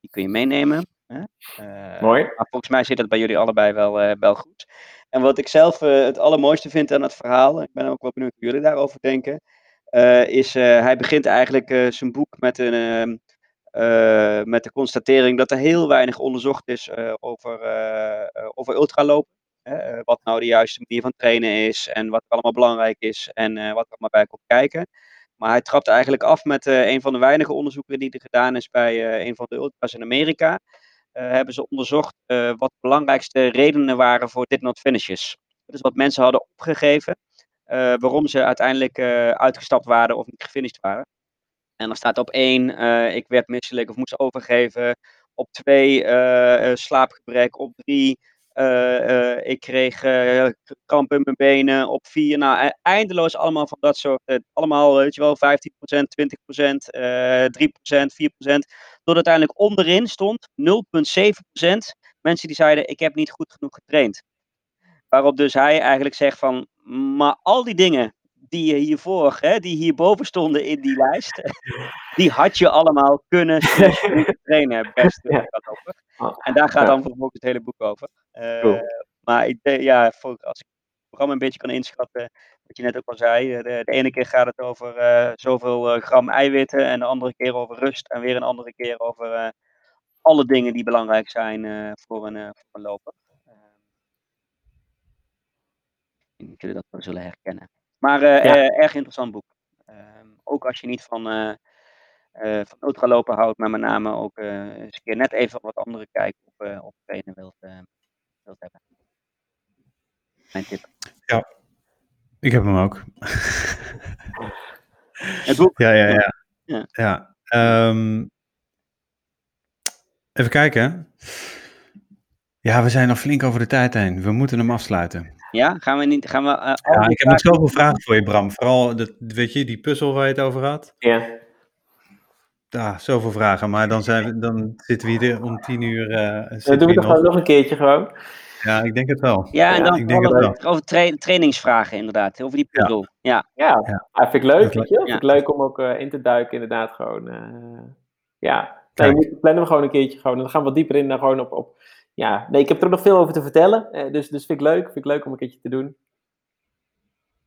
Die kun je meenemen. Hè? Eh, Mooi. maar volgens mij zit dat bij jullie allebei wel, wel goed. En wat ik zelf het allermooiste vind aan het verhaal, ik ben ook wel benieuwd hoe jullie daarover denken, is uh, hij begint eigenlijk uh, zijn boek met, een, uh, met de constatering dat er heel weinig onderzocht is over, over ultralopen. wat nou de juiste manier van trainen is en wat allemaal belangrijk is en wat er allemaal bij komt kijken. Maar hij trapt eigenlijk af met een van de weinige onderzoeken die er gedaan is bij een van de ultras in Amerika. Hebben ze onderzocht wat de belangrijkste redenen waren voor dit not finishes. Dus wat mensen hadden opgegeven, waarom ze uiteindelijk uitgestapt waren of niet gefinished waren. En dan staat op één, ik werd misselijk of moest overgeven. Op twee, slaapgebrek. Op drie, ik kreeg kramp in mijn benen. Op vier, nou e-, eindeloos allemaal van dat soort, allemaal weet je wel, 15%, 20%, 3%, 4%. Tot uiteindelijk onderin stond 0,7% mensen die zeiden: Ik heb niet goed genoeg getraind. Waarop dus hij eigenlijk zegt: van, Maar al die dingen die je hiervoor, hè, die hierboven stonden in die lijst, die had je allemaal kunnen trainen. Best over. En daar gaat dan vervolgens het hele boek over. Uh, cool. Maar ik, ja, als ik het programma een beetje kan inschatten, wat je net ook al zei, de, de ene keer gaat het over uh, zoveel gram eiwitten en de andere keer over rust en weer een andere keer over uh, alle dingen die belangrijk zijn voor, een, voor een loper. Ehm, ik denk dat jullie dat wel zullen herkennen. Maar ja. erg interessant boek. Ehm, ook als je niet van, van ultralopen houdt, maar met name ook eens een keer net even wat andere kijk op, op trainen wilt, wilt hebben. Mijn tip. Ja, ik heb hem ook. Het boek? Ja, ja, ja. ja. ja. Um, even kijken. Ja, we zijn nog flink over de tijd heen. We moeten hem afsluiten. Ja, gaan we niet. Gaan we, uh, ja, ik heb nog zoveel vragen voor je, Bram. Vooral, dat, weet je, die puzzel waar je het over had. Ja. Ja, zoveel vragen. Maar dan, zijn we, dan zitten we hier om tien uur. Uh, dan doen we het gewoon nog een keertje gewoon. Ja, ik denk het wel. Ja, en dan ik denk het wel. over tra trainingsvragen inderdaad, over die puzzel. Ja, ja. ja. ja. ja vind ik leuk, weet je. Vind ik leuk om ook uh, in te duiken inderdaad gewoon. Uh, ja, nee, we plannen we gewoon een keertje gewoon. En dan gaan we wat dieper in dan gewoon op, op... Ja, nee, ik heb er nog veel over te vertellen. Uh, dus, dus vind ik leuk. Vind ik leuk om een keertje te doen.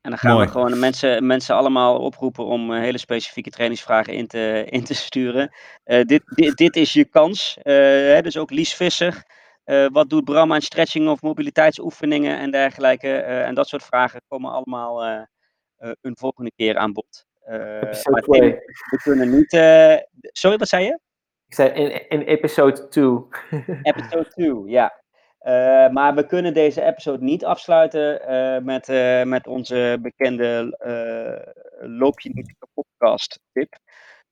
En dan gaan Mooi. we gewoon mensen, mensen allemaal oproepen om uh, hele specifieke trainingsvragen in te, in te sturen. Uh, dit, dit, dit is je kans. Uh, hè, dus ook Lies Visser. Uh, wat doet Bram aan stretching of mobiliteitsoefeningen en dergelijke? Uh, en dat soort vragen komen allemaal uh, een volgende keer aan bod. episode 2. We kunnen niet. sorry, wat zei je? Zei in, in episode 2. episode 2, ja. Uh, maar we kunnen deze episode niet afsluiten uh, met, uh, met onze bekende Loop je niet podcast tip.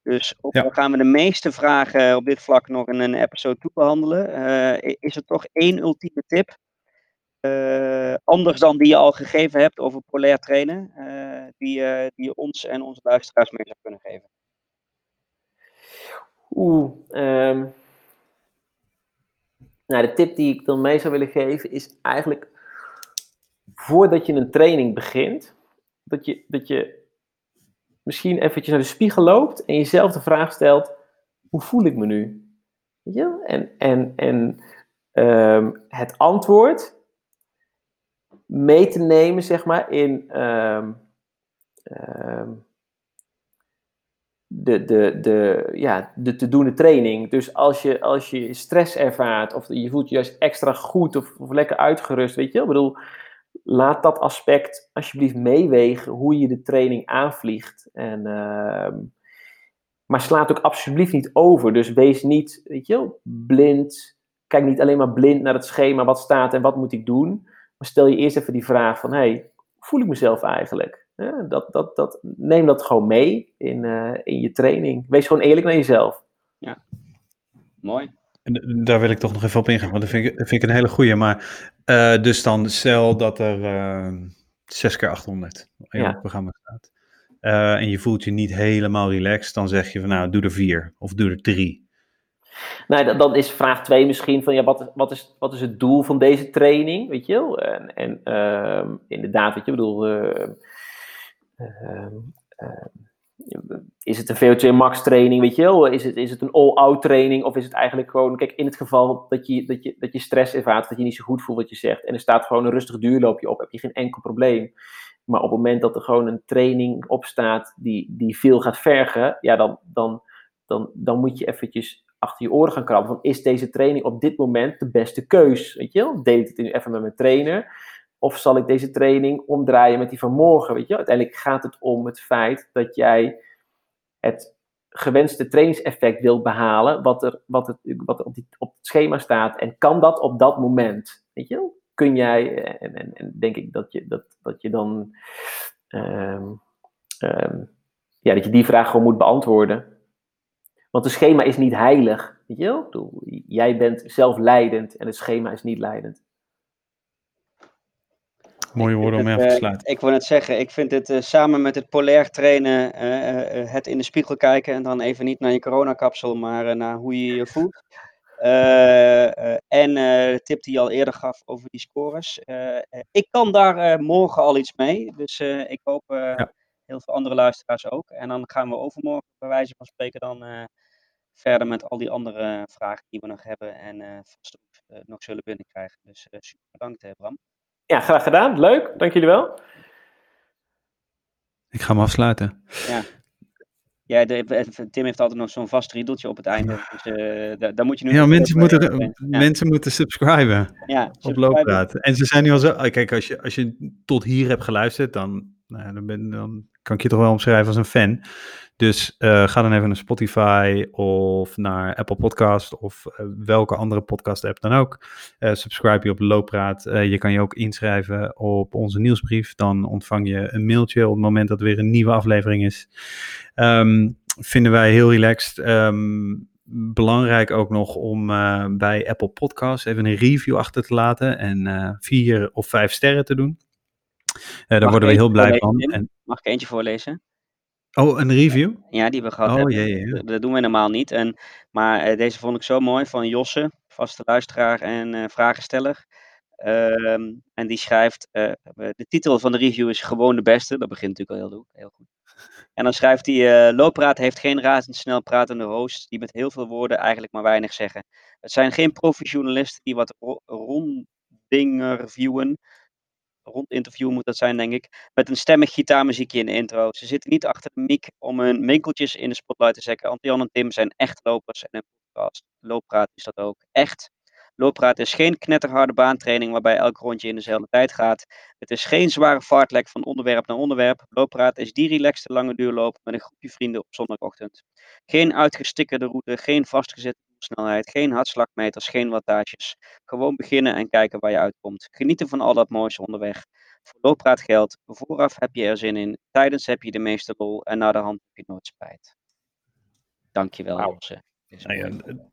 Dus ook Ja. al gaan we de meeste vragen op dit vlak nog in een episode toe behandelen, eh, is er toch één ultieme tip, eh, anders dan die je al gegeven hebt over polair trainen, eh, die, eh, die je ons en onze luisteraars mee zou kunnen geven? Oeh, ehm, nou, de tip die ik dan mee zou willen geven is eigenlijk voordat je een training begint, dat je, dat je misschien eventjes naar de spiegel loopt en jezelf de vraag stelt, hoe voel ik me nu? En, en, en ehm, het antwoord mee te nemen, zeg maar, in ehm, de, de, de, ja, de te doen training. Dus als je, als je stress ervaart of je voelt je juist extra goed of, of lekker uitgerust, weet je wel, ik bedoel, laat dat aspect alsjeblieft meewegen hoe je de training aanvliegt. En, ehm, maar slaat ook alsjeblieft niet over. Dus wees niet, weet je blind. Kijk niet alleen maar blind naar het schema, wat staat en wat moet ik doen. Maar stel je eerst even die vraag van, hey, hoe voel ik mezelf eigenlijk? Ja, dat, dat, dat, neem dat gewoon mee in, eh, in je training. Wees gewoon eerlijk naar jezelf. Mooi. En d- Daar wil ik toch nog even op ingaan, want dat vind ik, dat vind ik een hele goeie. Maar eh, dus dan stel dat er eh 6 keer 800 in Ja. het programma staat. Eh, en je voelt je niet helemaal relaxed, dan zeg je van nou, doe er vier of doe er drie. Nou, dan- dan is vraag 2 misschien van ja, wat is, wat, is, wat is het doel van deze training? Weet je wel? En, en ehm, inderdaad, weet je, ik bedoel, is het een VO2 max training, weet je wel? Is het, is het een all-out training of is het eigenlijk gewoon, kijk, in het geval dat je, dat, je, dat je stress ervaart, dat je niet zo goed voelt wat je zegt en er staat gewoon een rustig duurloopje op, heb je geen enkel probleem. Maar op het moment dat er gewoon een training op staat die, die veel gaat vergen, ja, dan, dan, dan, dan moet je eventjes achter je oren gaan krabben. Van, is deze training op dit moment de beste keus? Weet je wel? Deel ik het nu even met mijn trainer? Of zal ik deze training omdraaien met die van morgen? Weet je? Uiteindelijk gaat het om het feit dat jij het gewenste trainingseffect wil behalen, wat er, wat het, wat op, die, op het schema staat. En kan dat op dat moment? Weet je? Kun jij, en, en, en denk ik dat je, dat, dat je dan, ehm, ehm, ja, dat je die vraag gewoon moet beantwoorden. Want het schema is niet heilig. Weet je jij bent zelf leidend en het schema is niet leidend. Mooie woorden om mee af te eh, sluiten. Ik wil net zeggen, ik vind het eh, samen met het polair trainen, eh, het in de spiegel kijken en dan even niet naar je coronakapsel, maar naar hoe je je voelt. En de tip die je al eerder gaf over die scores. Ik kan daar morgen al iets mee, dus ik hoop Ja. heel veel andere luisteraars ook. En dan gaan we overmorgen, bij wijze van spreken, dan verder met al die andere vragen die we nog hebben en vast ook nog zullen binnenkrijgen. Dus super bedankt, eh, Bram. Ja, graag gedaan. Leuk. Dank jullie wel. Ik ga hem afsluiten. Ja, de, Tim heeft altijd nog zo'n vast riedeltje op het einde. Dus eh, daar, daar moet je nu Ja, mensen moeten, eh, ja, mensen moeten subscriben. ja, op. Looppraat. En ze zijn nu al zo. oh, Kijk, als je, als je tot hier hebt geluisterd, dan, nou ja, dan, ben, dan kan ik je toch wel omschrijven als een fan. Dus eh, ga dan even naar Spotify of naar Apple Podcast of eh, welke andere podcast app dan ook. Eh, subscribe je op Looppraat. Eh, je kan je ook inschrijven op onze nieuwsbrief. Dan ontvang je een mailtje op het moment dat er weer een nieuwe aflevering is. Ehm, vinden wij heel relaxed. Ehm, belangrijk ook nog om bij Apple Podcasts even een review achter te laten en vier of vijf sterren te doen. Daar worden we heel blij van. En, Mag ik eentje voorlezen? oh, een review? Ja, die we gehad Oh, hebben. Dat- doen we normaal niet. En, maar eh, deze vond ik zo mooi van Josse, vaste luisteraar en eh, vragensteller. Ehm, en die schrijft, eh, de titel van de review is gewoon de beste. Dat begint natuurlijk al heel, heel goed. En dan schrijft hij, eh Looppraat heeft geen razendsnel pratende hosts die met heel veel woorden eigenlijk maar weinig zeggen. Het zijn geen profi-journalisten die wat ro- rondinger viewen. Rondinterview moet dat zijn, denk ik. Met een stemmig gitaarmuziekje in de intro. Ze zitten niet achter de mic om hun winkeltjes in de spotlight te zetten. Antian en Tim zijn echt lopers en een podcast. Looppraat is dat ook. Echt. Looppraat is geen knetterharde baantraining waarbij elk rondje in dezelfde tijd gaat. Het is geen zware fartlek van onderwerp naar onderwerp. Looppraat is die relaxte lange duurloop met een groepje vrienden op zondagochtend. Geen uitgestikkerde route, geen vastgezette snelheid, geen hartslagmeters, geen wattages. Gewoon beginnen en kijken waar je uitkomt. Genieten van al dat moois onderweg. Voor looppraat geldt, vooraf heb je er zin in, tijdens heb je de meeste lol en na de hand heb je nooit spijt. Dankjewel, Nou ja, d-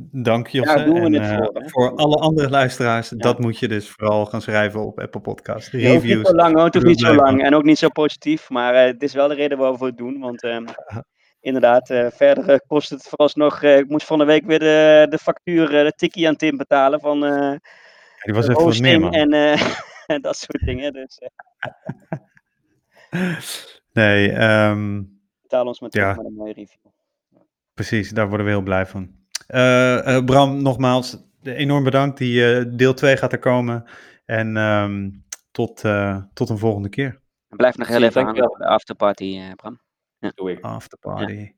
Dank Josse. Daar doen we en, het eh, voor, hè? voor alle andere luisteraars, dat moet je dus vooral gaan schrijven op Apple Podcast. Ja, ook niet Reviews. zo lang hoor, Ik niet zo lang en ook niet zo positief, maar eh, het is wel de reden waarom we het doen, want ehm, inderdaad, eh, verder kost het vooralsnog, eh, ik moest van de week weer de, de factuur, eh, de tikkie aan Tim betalen van eh Ja, die was even wat meer, man. en, eh, dat soort dingen, dus Nee, ehm, betaal ons maar terug Ja. met een mooie review. precies, daar worden we heel blij van. Eh, eh, Bram, nogmaals, enorm bedankt. Die eh, deel 2 gaat er komen. En ehm, tot, eh, tot een volgende keer. En blijf nog heel even aan de afterparty, eh Bram. Doe ik. After party.